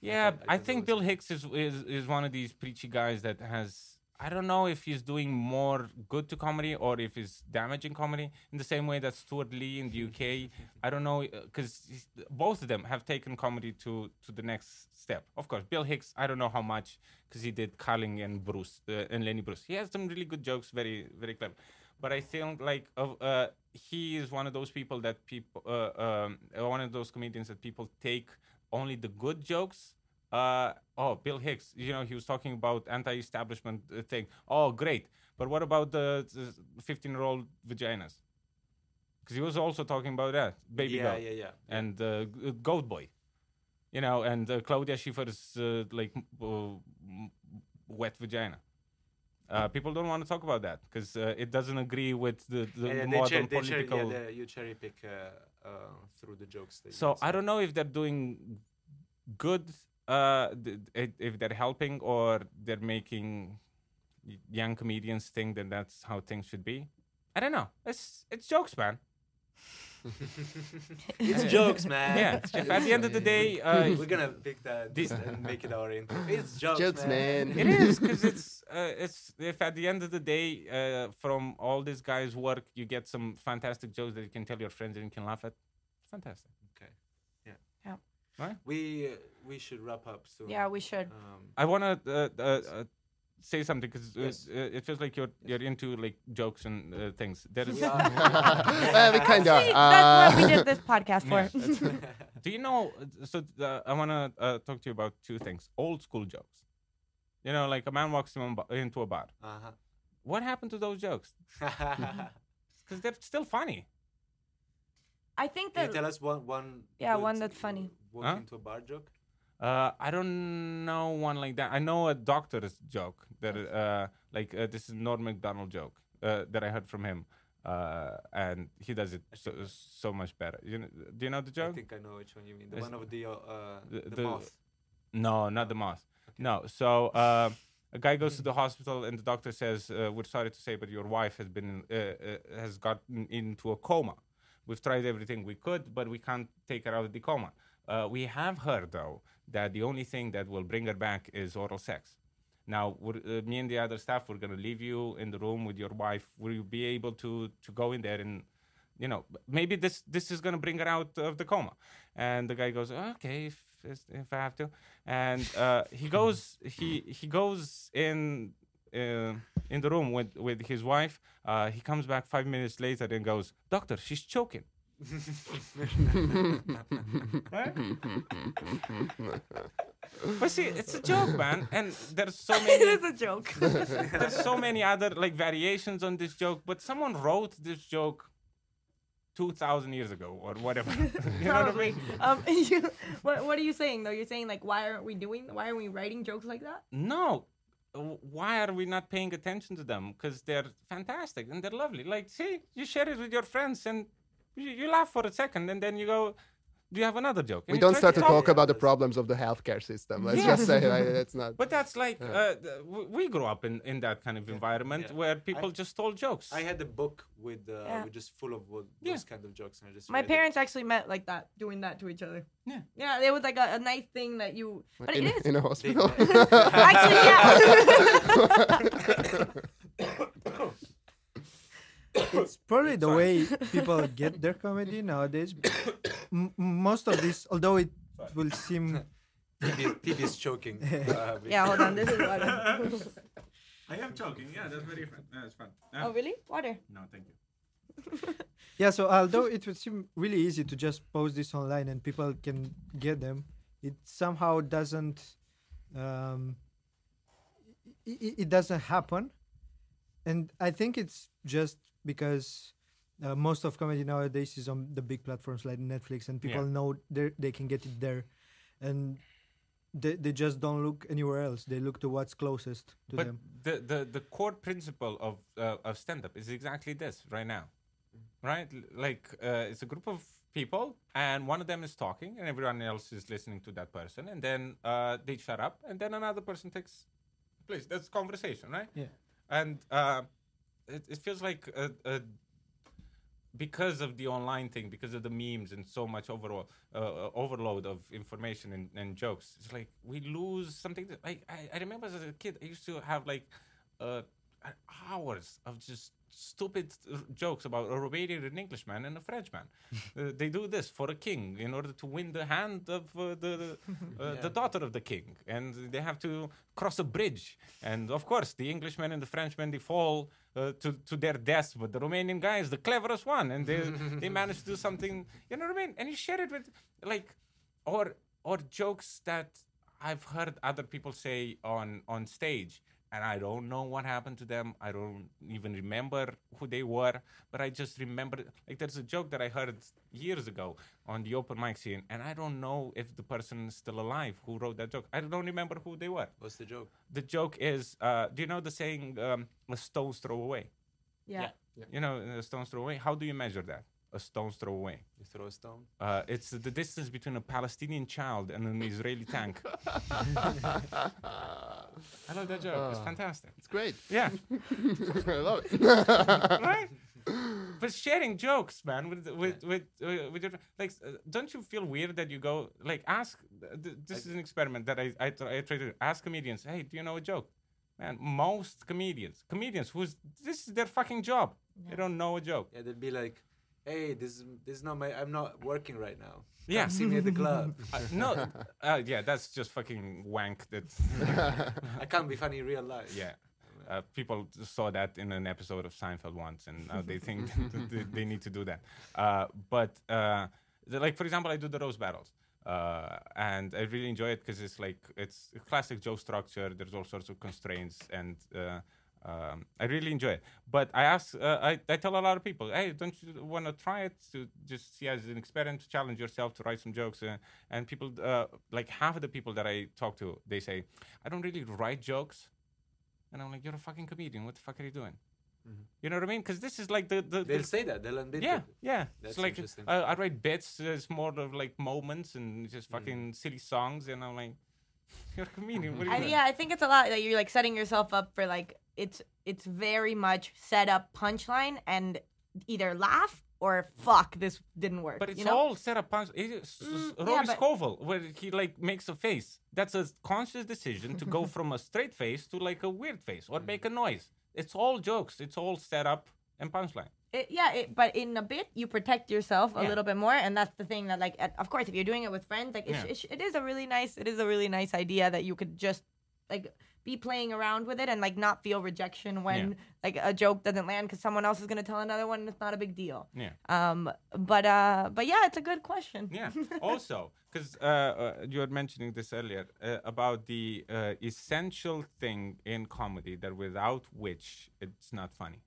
Yeah, can- I I, think Bill Hicks is, is is one of these preachy guys that has. I don't know if he's doing more good to comedy or if he's damaging comedy in the same way that Stewart Lee in the UK. I don't know because both of them have taken comedy to to the next step. Of course, Bill Hicks. I don't know how much because he did Carlin and Bruce uh, and Lenny Bruce. He has some really good jokes, very very clever. But I think like uh, he is one of those people that people uh, um, uh, one of those comedians that people take only the good jokes. Uh, oh, Bill Hicks, you know, he was talking about anti-establishment uh, thing. Oh, great. But what about the 15-year-old vaginas? Because he was also talking about that, baby yeah, girl yeah, yeah. and uh, Goat Boy, you know, and uh, Claudia Schiffer's uh, like uh, wet vagina. Uh, people don't want to talk about that because uh, it doesn't agree with the, the they, modern cher- political. yeah, you cherry pick uh, uh, through the jokes. So. I don't know if they're doing good, uh, th- th- if they're helping or they're making young comedians think that that's how things should be. I don't know. It's it's jokes, man. it's jokes, man. yeah. It's If jokes, at the end of the day, uh, we're gonna pick that This- this and make it our intro. It's jokes, Jokes, man. It is because it's uh, it's if at the end of the day, uh, from all this guy's work, you get some fantastic jokes that you can tell your friends and you can laugh at. Fantastic. Okay. Yeah. Yeah. Right? We uh, we should wrap up soon. Yeah, we should. Um, I wanna uh, uh, uh, say something because Yes. uh, it feels like you're you're into like jokes and uh, things. There is. we are- well, we kind of See, are. that's what we Uh, did this podcast for. Yeah, Do you know? So uh, I wanna uh, talk to you about two things: old school jokes. You know, like a man walks into a bar. uh-huh. What happened to those jokes? Because they're still funny. I think Can you that tell us one one? Yeah, one that's funny. Walk Huh? into a bar joke. Uh, I don't know one like that. I know a doctor's joke that uh, like uh, this is Norm Macdonald joke uh, that I heard from him, uh, and he does it so, so much better. You know, do you know the joke? I think I know which one you mean. The It's- one of the uh, uh, the- the, the- moth. No, not the moth. No. So uh, a guy goes to the hospital and the doctor says, uh, "We're sorry to say, but your wife has been has gotten into a coma. We've tried everything we could, but we can't take her out of the coma. Uh, we have heard though that the only thing that will bring her back is oral sex. Now, uh, me and the other staff, we're gonna leave you in the room with your wife. Will you be able to to go in there and you know, maybe this this is gonna bring her out of the coma. And the guy goes, okay, if if I have to. And uh, he goes he he goes in uh, in the room with with his wife. Uh, he comes back five minutes later and goes, doctor, she's choking. Right? but see, it's a joke, man, and there's so many is a joke. there's so many other like variations on this joke, but someone wrote this joke two thousand years ago or whatever. you know what I mean? Um, you, what What are you saying though? You're saying like, why aren't we doing? Why aren't we writing jokes like that? No. Why are we not paying attention to them? Because they're fantastic and they're lovely. Like, see, you share it with your friends and you, you laugh for a second and then you go, Do you have another joke? We And you don't start to talk- talk about the problems of the healthcare system. Let's Yeah. just say like, it's not. But that's like Yeah. uh, we grew up in, in that kind of environment Yeah. where people just told jokes. I had a book with, uh, Yeah. with just full of what, Yeah. those kind of jokes, and I just My read it. parents actually met like that, doing that to each other. Yeah. Yeah, it was like a, a nice thing that you. But in, it is. in a hospital. Actually, yeah. it's probably the way people get their comedy nowadays. M- most of this, although it will seem TB, TB is choking. Uh, yeah, hold on. This is water. I am joking. Yeah, that's very fun. That's fun. oh, really? Water. No, thank you. yeah. So although it would seem really easy to just post this online and people can get them, it somehow doesn't. Um, it, it doesn't happen, and I think it's just because uh, most of comedy nowadays is on the big platforms like Netflix, and people Yeah. know they they can get it there, and they they just don't look anywhere else. They look to what's closest to But them. the, the, the core principle of uh, of stand up is exactly this right now, right? Like uh, it's a group of people, and one of them is talking, and everyone else is listening to that person, and then uh, they shut up, and then another person takes place. That's conversation, right? Yeah. And uh, it, it feels like a, a because of the online thing, because of the memes and so much overall uh, uh, overload of information and, and jokes, it's like we lose something. That, like I, I remember as a kid, I used to have like uh, hours of just stupid jokes about a Romanian an Englishman and a Frenchman. uh, they do this for a king in order to win the hand of uh, the uh, the daughter of the king, and they have to cross a bridge. And of course, the Englishman and the Frenchman they fall uh, to to their deaths, but the Romanian guy is the cleverest one, and they they manage to do something. You know what I mean? And you share it with like or or jokes that I've heard other people say on on stage and I don't know what happened to them. I don't even remember who they were, but I just remember like there's a joke that I heard years ago on the open mic scene and I don't know if the person is still alive who wrote that joke. I don't remember who they were. What's the joke? The joke is uh, do you know the saying um, a stone's throw away? Yeah. You know, a stone's throw away. How do you measure that? A stone's throw away. You throw a stone. Uh, it's the distance between a Palestinian child and an Israeli tank. I love that joke. It's fantastic. It's great. Yeah, I love it. right. But sharing jokes, man, with with with uh, with your, like, uh, don't you feel weird that you go like ask? Uh, th- this is an experiment that I I, tr- I try to ask comedians. Hey, do you know a joke? Man, most comedians, comedians who's this is their fucking job. They don't know a joke. Yeah, they'd be like, "Hey, this is this is not my. I'm not working right now. Come Yeah. see me at the club. Uh, no, uh, yeah, that's just fucking wank. That I can't be funny in real life. yeah. Uh, people saw that in an episode of Seinfeld once, and now they think they, they need to do that. Uh, but uh, like, for example, I do the roast battles, uh, and I really enjoy it because it's like it's a classic Joe structure. There's all sorts of constraints, and uh, um, I really enjoy it. But I ask, uh, I, I tell a lot of people, hey, don't you want to try it to just see as an experiment to challenge yourself to write some jokes? Uh, and people, uh, like half of the people that I talk to, they say, I don't really write jokes. And I'm like, you're a fucking comedian. What the fuck are you doing? You know what I mean? Because this is like the the, They'll the say that. They'll admit yeah it. yeah. That's it's like interesting. uh, I write bits. It's more of like moments and just fucking silly songs. And I'm like, you're a comedian. What are you I, doing? yeah, I think it's a lot that you're like setting yourself up for like it's it's very much set up punchline and either laugh or fuck this didn't work. But it's you know? all set up. Punch. It is, Mm, Rory yeah, but- Scovel, where he like makes a face. That's a conscious decision to go from a straight face to like a weird face or make a noise. It's all jokes. It's all set up and punchline. It, yeah, it, but in a bit you protect yourself a Yeah. little bit more, and that's the thing that like, at, of course, if you're doing it with friends, like it's, Yeah. it's, it is a really nice, it is a really nice idea that you could just like be playing around with it and like not feel rejection when Yeah. like a joke doesn't land because someone else is gonna tell another one and it's not a big deal. Yeah. Um, but uh, but yeah, it's a good question. Yeah. also, because uh, uh, you were mentioning this earlier uh, about the uh, essential thing in comedy that without which it's not funny.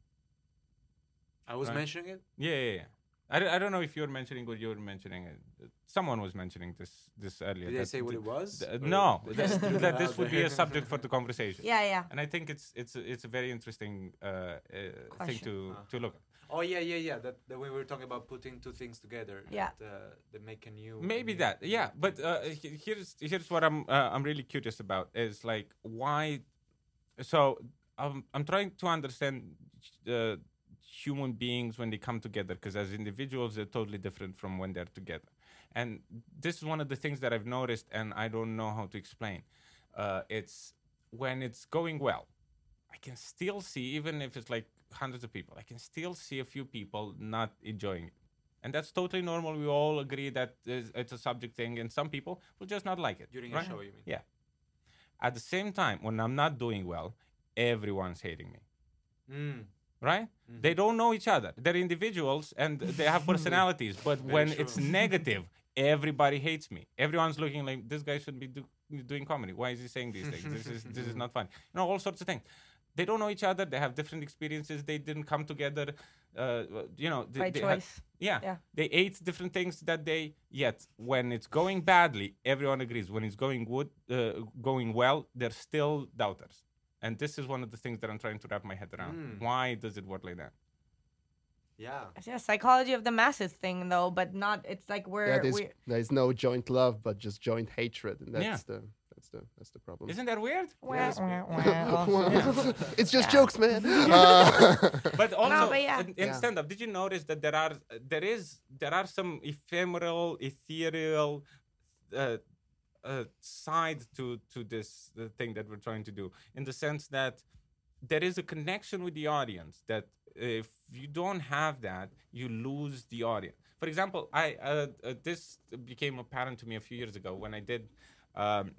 I was Right. mentioning it. Yeah, yeah, yeah. I, don't- I don't know if you're mentioning or you were mentioning it. Someone was mentioning this this earlier. Did I that say what th- it was? th- no, that, that this would be a subject for the conversation. Yeah, yeah. And I think it's it's a, it's a very interesting uh, uh, thing Question. to Ah. to look. at. Oh yeah, yeah, yeah. That, that we were talking about putting two things together. Yeah. That, uh, that make a new. Maybe new- that, yeah. But uh, here's here's what I'm uh, I'm really curious about is like why. So I'm I'm trying to understand uh, human beings when they come together because as individuals they're totally different from when they're together, and this is one of the things that I've noticed and I don't know how to explain. Uh, it's when it's going well, I can still see even if it's like hundreds of people, I can still see a few people not enjoying it and that's totally normal. We all agree that it's a subject thing, and some people will just not like it. During right? a show, you mean? Yeah. At the same time, when I'm not doing well, everyone's hating me. Mm. Right? They don't know each other. They're individuals and they have personalities. But when it's negative, everybody hates me. Everyone's looking like this guy shouldn't be do- doing comedy. Why is he saying these things? This is this is not fun. You know, all sorts of things. They don't know each other. They have different experiences. They didn't come together. Uh, you know, they, By they had- choice. yeah. Yeah. They ate different things that day. Yet when it's going badly, everyone agrees. When it's going good, uh, going well, they're still doubters. And this is one of the things that I'm trying to wrap my head around. Mm. Why does it work like that? Yeah. Yeah, psychology of the masses thing though, but not. It's like we're Yeah, there's, we there's no joint love, but just joint hatred, and that's Yeah. the that's the that's the problem. Isn't that weird? Wah, wah, wah. it's just jokes, man. Uh, But also but yeah. in, in Yeah. stand-up, did you notice that there are there is there are some ephemeral, ethereal uh, uh, side to to this uh, thing that we're trying to do, in the sense that there is a connection with the audience. That if you don't have that, you lose the audience. For example, I uh, uh, this became apparent to me a few years ago when I did. Um,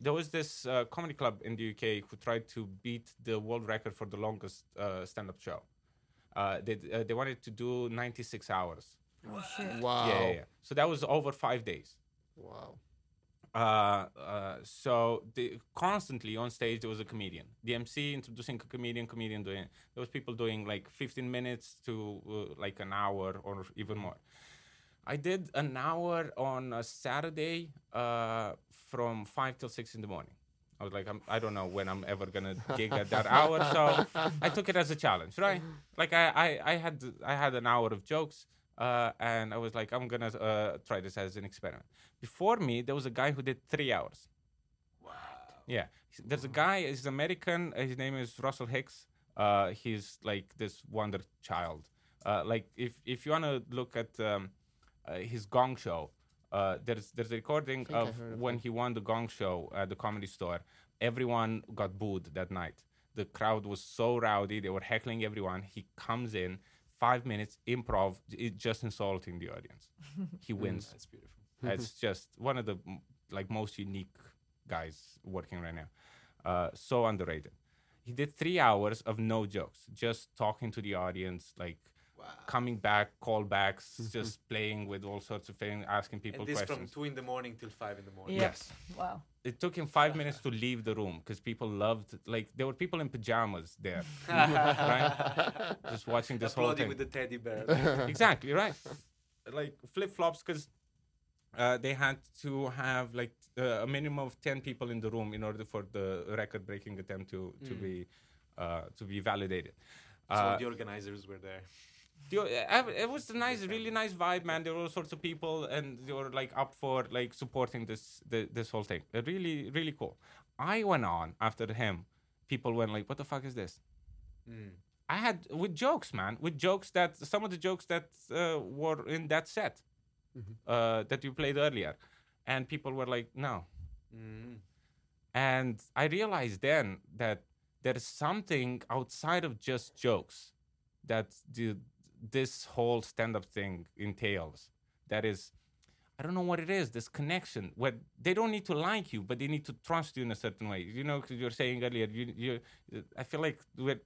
there was this uh, comedy club in the UK who tried to beat the world record for the longest uh, stand-up show. Uh, they uh, they wanted to do 96 hours. Oh, shit. wow. Yeah, yeah, yeah. So that was over five days. Wow. Uh, uh, so the, constantly on stage there was a comedian. The MC introducing a comedian, comedian doing. There was people doing like 15 minutes to uh, like an hour or even more. I did an hour on a Saturday uh, from five till six in the morning. I was like, I'm, I don't know when I'm ever gonna gig at that hour, so I took it as a challenge, right? Like I, I, I had, I had an hour of jokes, uh, and I was like, I'm gonna uh, try this as an experiment. Before me, there was a guy who did three hours. Wow. Yeah, there's a guy. He's American. uh, His name is Russell Hicks. Uh, he's like this wonder child. Uh, like if if you wanna look at um, uh, his Gong Show, uh, there's there's a recording of of when he won the Gong Show at the Comedy Store. Everyone got booed that night. The crowd was so rowdy; they were heckling everyone. He comes in, five minutes improv, it just insulting the audience. He wins. That's beautiful. That's just one of the like most unique guys working right now. Uh, so underrated. He did three hours of no jokes, just talking to the audience, like coming back, callbacks, just playing with all sorts of things, asking people And this from two in the morning till five in the morning. Yeah. Yes. Wow. It took him five minutes to leave the room because people loved, like, there were people in pajamas there, right? Just watching this whole thing. with the teddy bear. exactly right like flip flops because uh, they had to have like uh, a minimum of 10 people in the room in order for the record breaking attempt to to be uh, to be validated so uh, the organizers were there. Uh, it was a nice really nice vibe man. There were all sorts of people and they were like up for like supporting this the, this whole thing. Uh, really really cool. I went on after him. People went like what the fuck is this? Mm. I had with jokes, man, with jokes that some of the jokes that uh, were in that set uh, that you played earlier, and people were like, "No," Mm. and I realized then that there's something outside of just jokes that the, this whole stand-up thing entails. That is, I don't know what it is. This connection where they don't need to like you, but they need to trust you in a certain way. You know, 'cause you were saying earlier, you, you, I feel like we're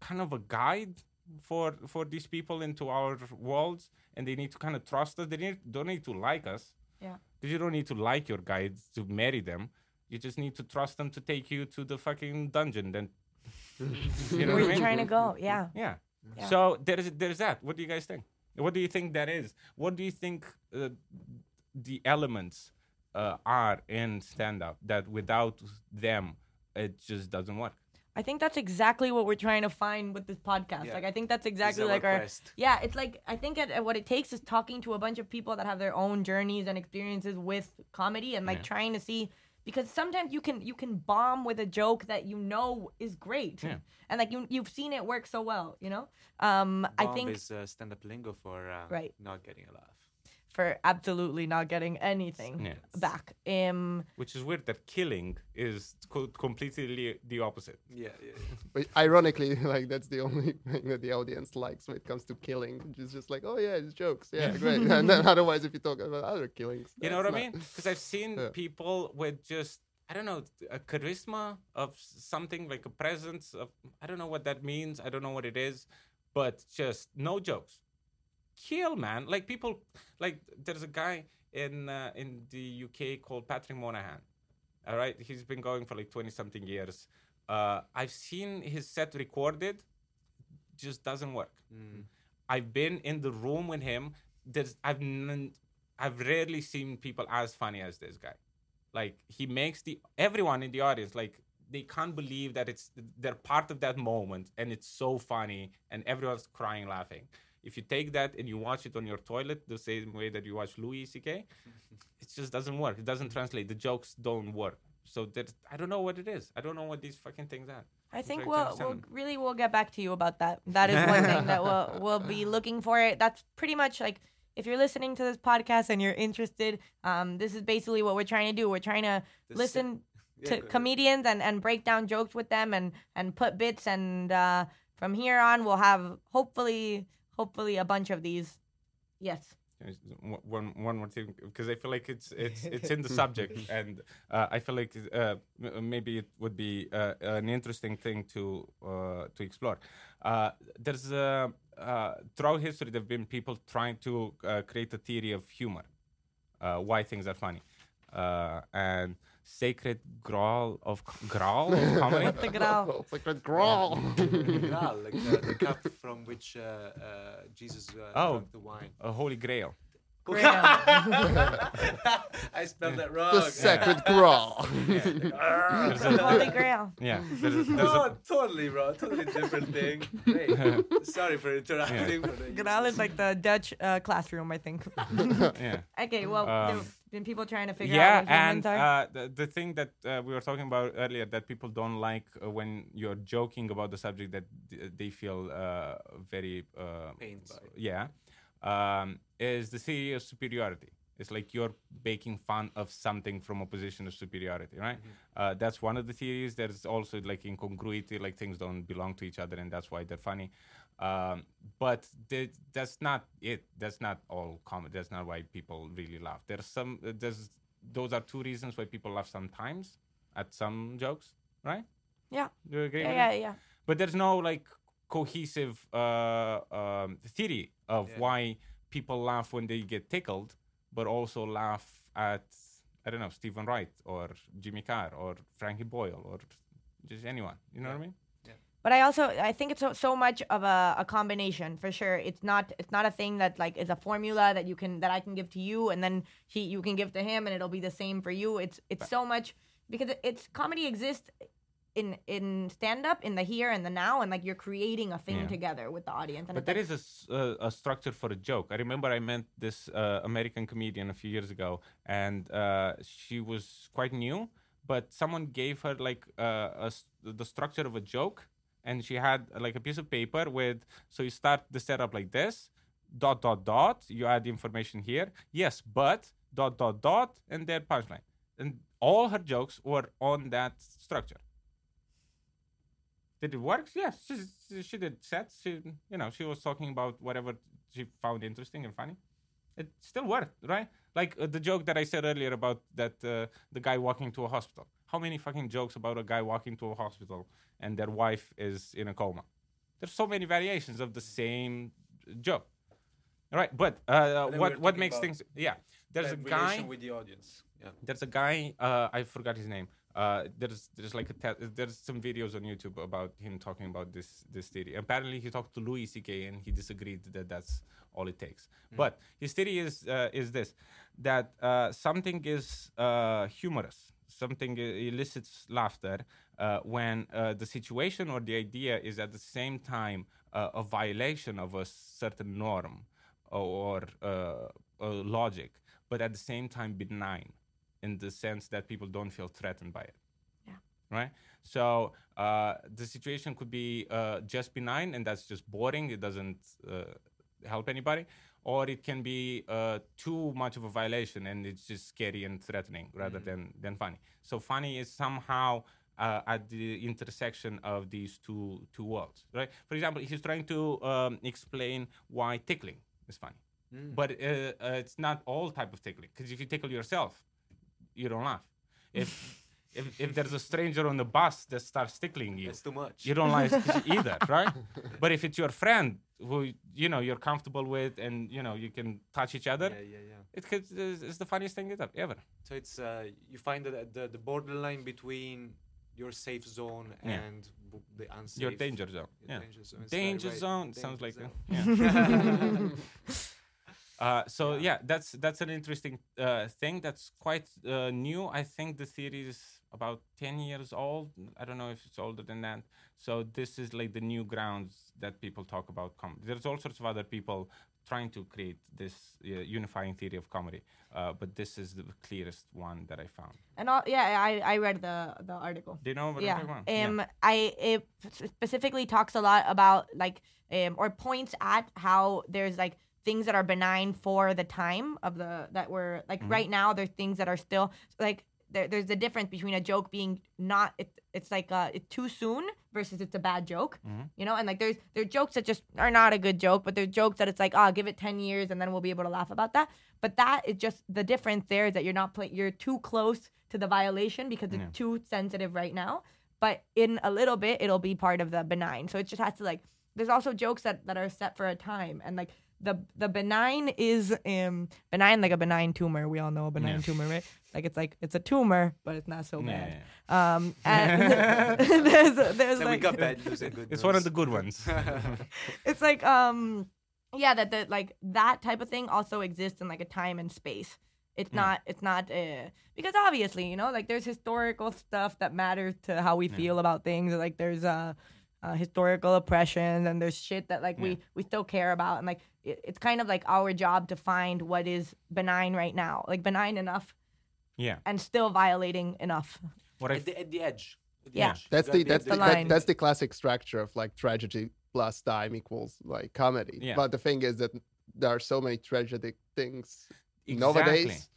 kind of a guide for for these people into our worlds, and they need to kind of trust us. They need, don't need to like us. Yeah. Because you don't need to like your guides to marry them. You just need to trust them to take you to the fucking dungeon. Then, you know Where what I mean? trying to go? Yeah. Yeah. Yeah. So there's there's that. What do you guys think? What do you think that is? What do you think uh, the elements uh, are in stand up that without them it just doesn't work? I think that's exactly what we're trying to find with this podcast. Yeah. Like I think that's exactly like our quest. yeah. It's like I think it, what it takes is talking to a bunch of people that have their own journeys and experiences with comedy and like Yeah. trying to see because sometimes you can you can bomb with a joke that you know is great Yeah. and like you you've seen it work so well. You know. Um, I think is uh, stand-up lingo for uh, Right. not getting a laugh. For absolutely not getting anything Yeah. back. Um. Which is weird that killing is co- completely the opposite. Yeah, yeah. But ironically, like that's the only thing that the audience likes when it comes to killing, which is just like, oh yeah, it's jokes, yeah, great. and then otherwise, if you talk about other killings, You know what that's I mean? Because I've seen Yeah. people with just I don't know a charisma of something like a presence of I don't know what that means. I don't know what it is, but just no jokes. Kill man, like people like there's a guy in uh, in the UK called Patrick Monahan. All right, he's been going for like twenty something years. Uh, I've seen his set recorded, just doesn't work. Mm. I've been in the room with him. There's I've n- I've rarely seen people as funny as this guy. Like he makes the everyone in the audience like they can't believe that it's they're part of that moment and it's so funny and everyone's crying laughing. If you take that and you watch it on your toilet the same way that you watch Louis C.K., it just doesn't work. It doesn't translate. The jokes don't work. So that I don't know what it is. I don't know what these fucking things are. I think we'll, we'll really we'll get back to you about that. That is one thing that we'll we'll be looking for. It. That's pretty much like if you're listening to this podcast and you're interested, um, this is basically what we're trying to do. We're trying to The listen Yeah, to go comedians and, and break down jokes with them and and put bits and uh, from here on we'll have hopefully hopefully a bunch of these. Yes. One one more thing because I feel like it's it's it's in the subject and uh, I feel like uh, maybe it would be uh, an interesting thing to uh, to explore. Uh, there's uh, uh, throughout history there've been people trying to uh, create a theory of humor, uh, why things are funny, uh, and sacred graal of graal of comedy. The Graal. It's like growl. Graal, like the, the cup from which uh, uh, Jesus uh, Oh. drank the wine. a holy grail. Grail. I spelled that wrong. the sacred growl. There's a- Holy Grail. yeah, there's, there's Oh, a, totally, bro. Totally different thing. Great. Sorry for interrupting. but I Graal is like the Dutch uh, classroom, I think. yeah. okay, well, Um, there've been people trying to figure yeah out what humans and are. uh, the, the thing that uh, we were talking about earlier that people don't like uh, when you're joking about the subject that d- they feel uh, very uh, Pained by. yeah um, is the theory of superiority. It's like you're making fun of something from a position of superiority right? Uh, that's one of the theories there's also like incongruity like things don't belong to each other and that's why they're funny. Um, but th- that's not it. That's not all comedy that's not why people really laugh. There's some uh, there's those are two reasons why people laugh sometimes at some jokes right? Yeah, do you agree yeah, yeah, yeah. but there's no like cohesive uh, um, theory of Yeah. why people laugh when they get tickled, but also laugh at I don't know Steven Wright or Jimmy Carr or Frankie Boyle or just anyone. You know what I mean? But I also I think it's so, so much of a, a combination for sure. It's not it's not a thing that like is a formula that you can that I can give to you and then he you can give to him and it'll be the same for you. It's it's so much because it's comedy exists in in stand up in the here and the now and like you're creating a thing Yeah. together with the audience. And But there like, is a, uh, a structure for a joke. I remember I met this uh, American comedian a few years ago, and uh, she was quite new. But someone gave her like uh, a the structure of a joke, and she had like a piece of paper with. So you start the setup like this, dot dot dot. You add the information here. Yes, but dot dot dot, and their punchline. And all her jokes were on that structure. Did it work? Yes, she, she did sets. She, you know, she was talking about whatever she found interesting and funny. It still worked, right? Like uh, the joke that I said earlier about that uh, the guy walking to a hospital. How many fucking jokes about a guy walking to a hospital and their wife is in a coma? There's so many variations of the same joke. Right, but uh, we what what makes things? Yeah, there's a guy with the audience. Yeah. there's a guy uh, I forgot his name. Uh, there's there's like a te- there's some videos on YouTube about him talking about this this theory. Apparently, he talked to Louis C.K. and he disagreed that that's all it takes. But his theory is uh, is this that uh, something is uh, humorous, something elicits laughter uh, when uh, the situation or the idea is at the same time uh, a violation of a certain norm or uh, uh, logic, but at the same time benign in the sense that people don't feel threatened by it. Yeah. Right? So uh, the situation could be uh, just benign and that's just boring, it doesn't uh, help anybody. Or it can be uh, too much of a violation and it's just scary and threatening rather than, than funny. So funny is somehow uh, at the intersection of these two two worlds, right? For example, he's trying to um, explain why tickling is funny, but uh, uh, it's not all type of tickling. Because if you tickle yourself, you don't laugh. If if, if there's a stranger on the bus that starts tickling you, That's too much. you don't like either, right? But if it's your friend who you know you're comfortable with and you know you can touch each other, Yeah, yeah, yeah. it could, it's it's the funniest thing ever. So it's uh, you find that the the borderline between your safe zone and the unsafe. Your danger zone. your Yeah. danger zone. It's Danger right. zone Danger sounds like zone. a, yeah. Uh, so yeah. that's that's an interesting uh, thing. That's quite uh, new. I think the theory is about ten years old. I don't know if it's older than that. So this is like the new grounds that people talk about comedy. There's all sorts of other people trying to create this uh, unifying theory of comedy, uh, but this is the clearest one that I found. And all, yeah, I, I read the the article. Do you know what yeah. I'm talking about? Um, I it specifically talks a lot about like um or points at how there's like things that are benign for the time of the that were like Mm-hmm. right now there's things that are still like there, there's a difference between a joke being not it, it's like uh it's too soon versus it's a bad joke Mm-hmm. you know and like there's there's jokes that just are not a good joke but there's jokes that it's like oh give it 10 years and then we'll be able to laugh about that but that is just the difference there is that you're not playing you're too close to the violation because it's Yeah. too sensitive right now but in a little bit it'll be part of the benign so it just has to like there's also jokes that, that are set for a time and like the the benign is um benign like a benign tumor. We all know a benign Yeah. tumor right? Like it's like it's a tumor but it's not so Yeah, bad. Um and there's there's like we got bad news and good It's news. one of the good ones. it's like um yeah that the like that type of thing also exists in like a time and space. It's not it's not uh because obviously you know like there's historical stuff that matters to how we feel about things. Like there's uh, uh historical oppression and there's shit that like we we still care about and like it, it's kind of like our job to find what is benign right now like benign enough yeah. and still violating enough What I at the, at the edge. At the Yeah. edge. That's You the that's at the, the that, line. that's the classic structure of like tragedy plus time equals like comedy. Yeah. But the thing is that there are so many tragic things Exactly. nowadays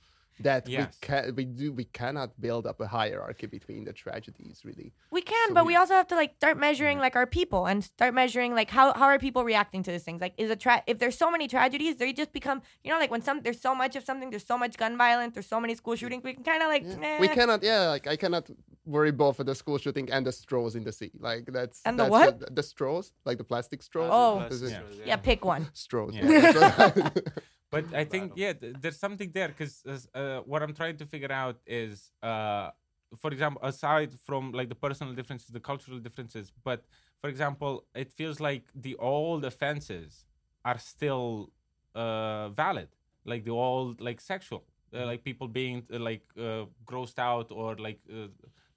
that Yes. we can we do we cannot build up a hierarchy between the tragedies really. We can, So but we- we also have to like start measuring like our people and start measuring like how how are people reacting to these things? Like is a tra- if there's so many tragedies, they just become you know like when some there's so much of something, there's so much gun violence, there's so many school shootings, we can kind of like Yeah. We cannot yeah like I cannot worry both for the school shooting and the straws in the sea. Like that's And the that's what? The, the straws, like the plastic straws. Oh. Plus, Is it- yeah. yeah, pick one. straws. But I think yeah, th- there's something there because uh, what I'm trying to figure out is, uh, for example, aside from like the personal differences, the cultural differences, but for example, it feels like the old offenses are still uh, valid, like the old like sexual, uh, like people being uh, like uh, grossed out or like uh,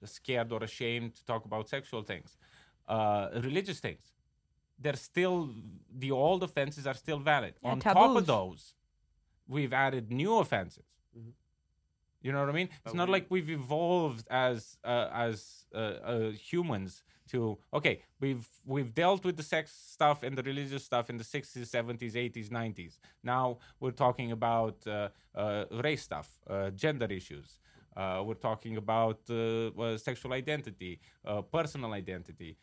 scared or ashamed to talk about sexual things, uh, religious things. They're still the old offenses are still valid. Yeah, On top of those, we've added new offenses. You know what I mean? It's But not we- like we've evolved as uh, as uh, uh, humans to okay, we've we've dealt with the sex stuff and the religious stuff in the 60s, 70s, 80s, 90s. Now we're talking about uh, uh, race stuff, uh, gender issues. Uh, we're talking about uh, uh, sexual identity, uh, personal identity.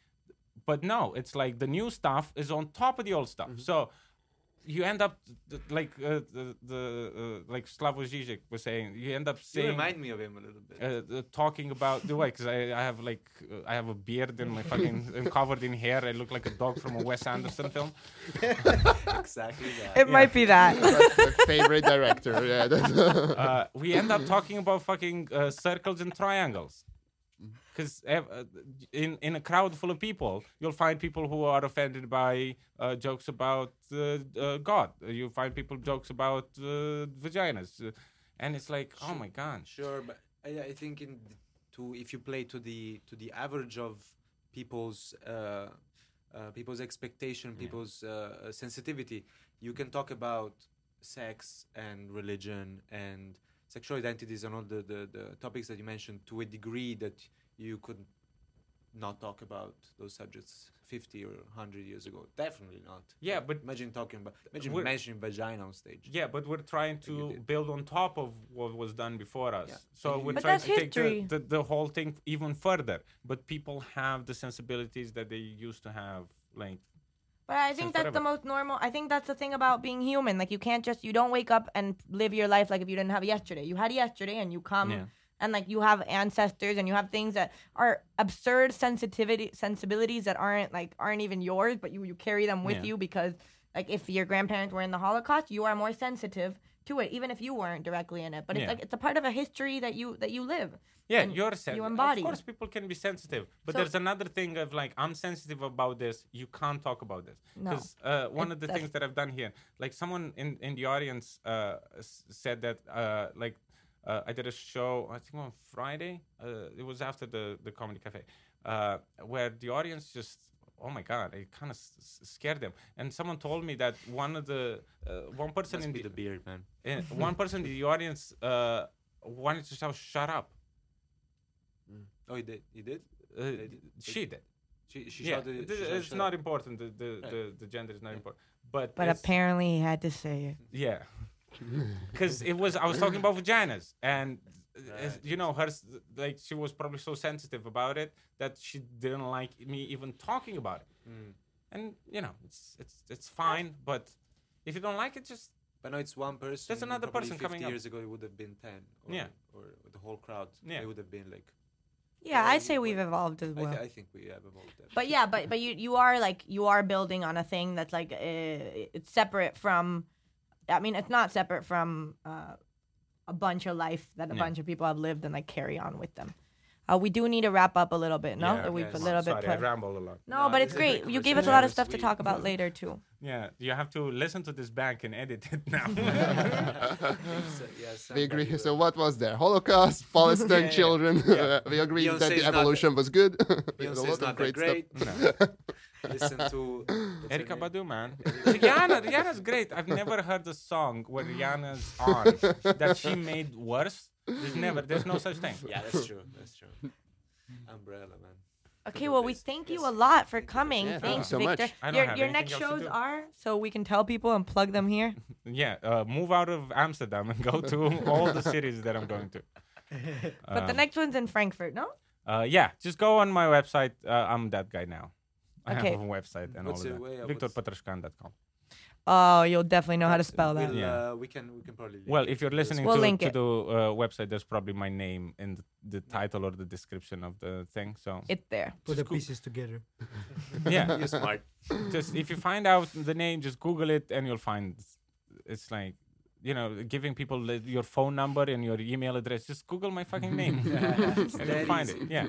But no, it's like the new stuff is on top of the old stuff. So you end up like uh, the, the uh, like Slavoj Žižek was saying. You end up You remind me of him a little bit. uh, uh, talking about the way because I, I have like uh, I have a beard and my fucking I'm covered in hair. I look like a dog from a Wes Anderson film. exactly that. It might be that. That's my favorite director. Yeah. Uh, we end up talking about fucking uh, circles and triangles. Because uh, in in a crowd full of people, you'll find people who are offended by uh, jokes about uh, uh, God. You find people jokes about uh, vaginas, and it's like, oh my god. Sure, but I, I think in to if you play to the to the average of people's uh, uh, people's expectation, people's uh, sensitivity, you can talk about sex and religion and sexual identities and all the, the, the topics that you mentioned to a degree that you could not talk about those subjects 50 or 100 years ago. Definitely not. Yeah, but- imagine talking about imagine We're- mentioning vagina on stage. Yeah, but we're trying to build on top of what was done before us. Yeah. So we're But trying that's to take the, the, the whole thing even further. But people have the sensibilities that they used to have. Like, But I think that's the most normal. I think that's the thing about being human. Like you can't just you don't wake up and live your life like if you didn't have yesterday. You had yesterday and you come Yeah. And like you have ancestors and you have things that are absurd sensitivity sensibilities that aren't like aren't even yours, but you you carry them with Yeah. you because like if your grandparents were in the Holocaust, you are more sensitive to it, even if you weren't directly in it. But it's Yeah. like it's a part of a history that you that you live. yeah, you're sen- you embody. Of course, people can be sensitive, but So- there's another thing of like, I'm sensitive about this. You can't talk about this No. because uh, one of the things that I've done here, like someone in in the audience uh, s- said that uh, like. Uh, I did a show, I think on Friday. Uh, it was after the, the comedy cafe, uh, where the audience just, oh my god, it kind of s- s- scared them. And someone told me that one of the uh, one person Must in be the, the beard, man. uh, one person in the audience uh, wanted to shout, "Shut up." Oh, he did. He did. Uh, did- she did. She, she yeah, shouted. she shouted, it's "Shut not important. The the, Right. the the gender is not important. But But apparently he had to say it. yeah, because it was I was talking about vaginas and. uh, Right. You know, her like she was probably so sensitive about it that she didn't like me even talking about it. Mm. And you know, it's it's it's fine, but if you don't like it, just But no, it's one person. There's another person 50 coming up. years ago, it would have been 10. Or, Yeah. Or the whole crowd. Yeah. It would have been like. Yeah, Yeah, I'd say we've evolved as I, well. th- I think we have evolved. That. But yeah, but but you you are like you are building on a thing that's like uh, it's separate from. I mean, it's not separate from uh, a bunch of life that a Yeah. bunch of people have lived and like carry on with them. Uh, we do need to wrap up a little bit, no? Yeah, We've a little bit. Sorry, I ramble a lot. no, No, but it's great. great You gave us a lot of stuff to talk about later too. Yeah, you have to listen to this back and edit it now. It's, yeah, We agree. will- So what was there? Holocaust, Palestine, Yeah, yeah. children. Yeah. we agree Beyonce that is the not evolution was good. We had a Beyonce lot is of not that great great. stuff. Listen to. what's Erykah? Badu, man. Rihanna, Rihanna's great. I've never heard a song where Rihanna's on that she made worse. There's never, there's no such thing. Yeah, that's true. That's true. Umbrella, man. Okay, well, we thank you a lot for coming. Yeah, thank you Thanks, so much. Victor. I don't Your have your anything next else to shows do. are so we can tell people and plug them here. Yeah, uh, move out of Amsterdam and go to all the cities that I'm going to. But the Um, next one's in Frankfurt, no? Uh, yeah, just go on my website. Uh, I'm that guy now. I Okay. have a website and What's all of wait, that. what's- VictorPatrascan.com. Oh, you'll definitely know how to spell that. We'll, Yeah. uh, we can we can probably. link Well, if you're listening We'll to, link to it. the uh, website, there's probably my name in the, the title or the description of the thing. So It's there. Put the go- pieces together. yeah, You're smart. just if you find out the name, just Google it and you'll find. It's like you know, giving people your phone number and your email address. Just Google my fucking name, and that you'll find easy. it. Yeah,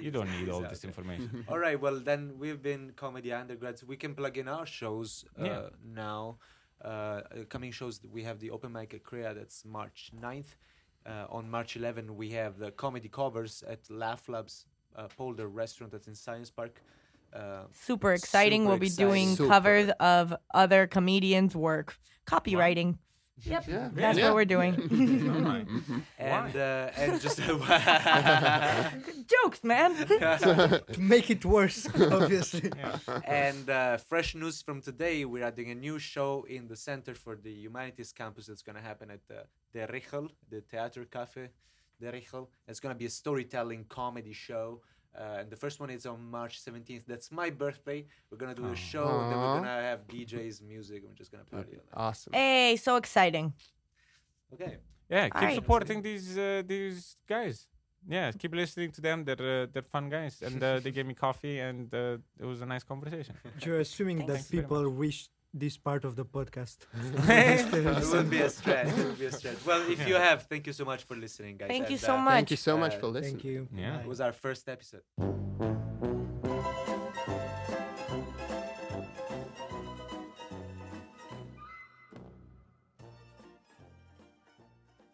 you don't easy. need all this information. All right. Well, then we've been comedy undergrads. We can plug in our shows uh, Yeah. now. Uh, uh, coming shows. We have the open mic at Korea. That's March 9th. Uh, on March 11, we have the comedy covers at Laugh Labs uh, Polder Restaurant. That's in Science Park. Uh, Super exciting. Super we'll be doing exciting. covers of other comedians' work. Copywriting. Yep. Yeah. That's Yeah. what we're doing. All right. and uh, and just Jokes, man. to make it worse, obviously. and uh, fresh news from today, we're adding a new show in the Center for the Humanities campus that's going to happen at the De Richel, the Theater Cafe the Richel. It's going to be a storytelling comedy show. Uh, and the first one is on March 17th. That's my birthday. We're going to do a show, and then we're going to have DJs, music, and we're just going to party on. Awesome. hey, so exciting. Okay. Yeah, keep Alright. supporting these uh, these guys. Yeah, keep listening to them. They're uh, they're fun guys, and uh, they gave me coffee, and uh, it was a nice conversation. You're assuming Thanks. that Thanks people wish this part of the podcast. It will be a stretch. It will be a stretch. Well, if you have, thank you so much for listening, guys. Thank you so uh, much. Thank you so much Uh, for listening. Thank you. Yeah. It was our first episode.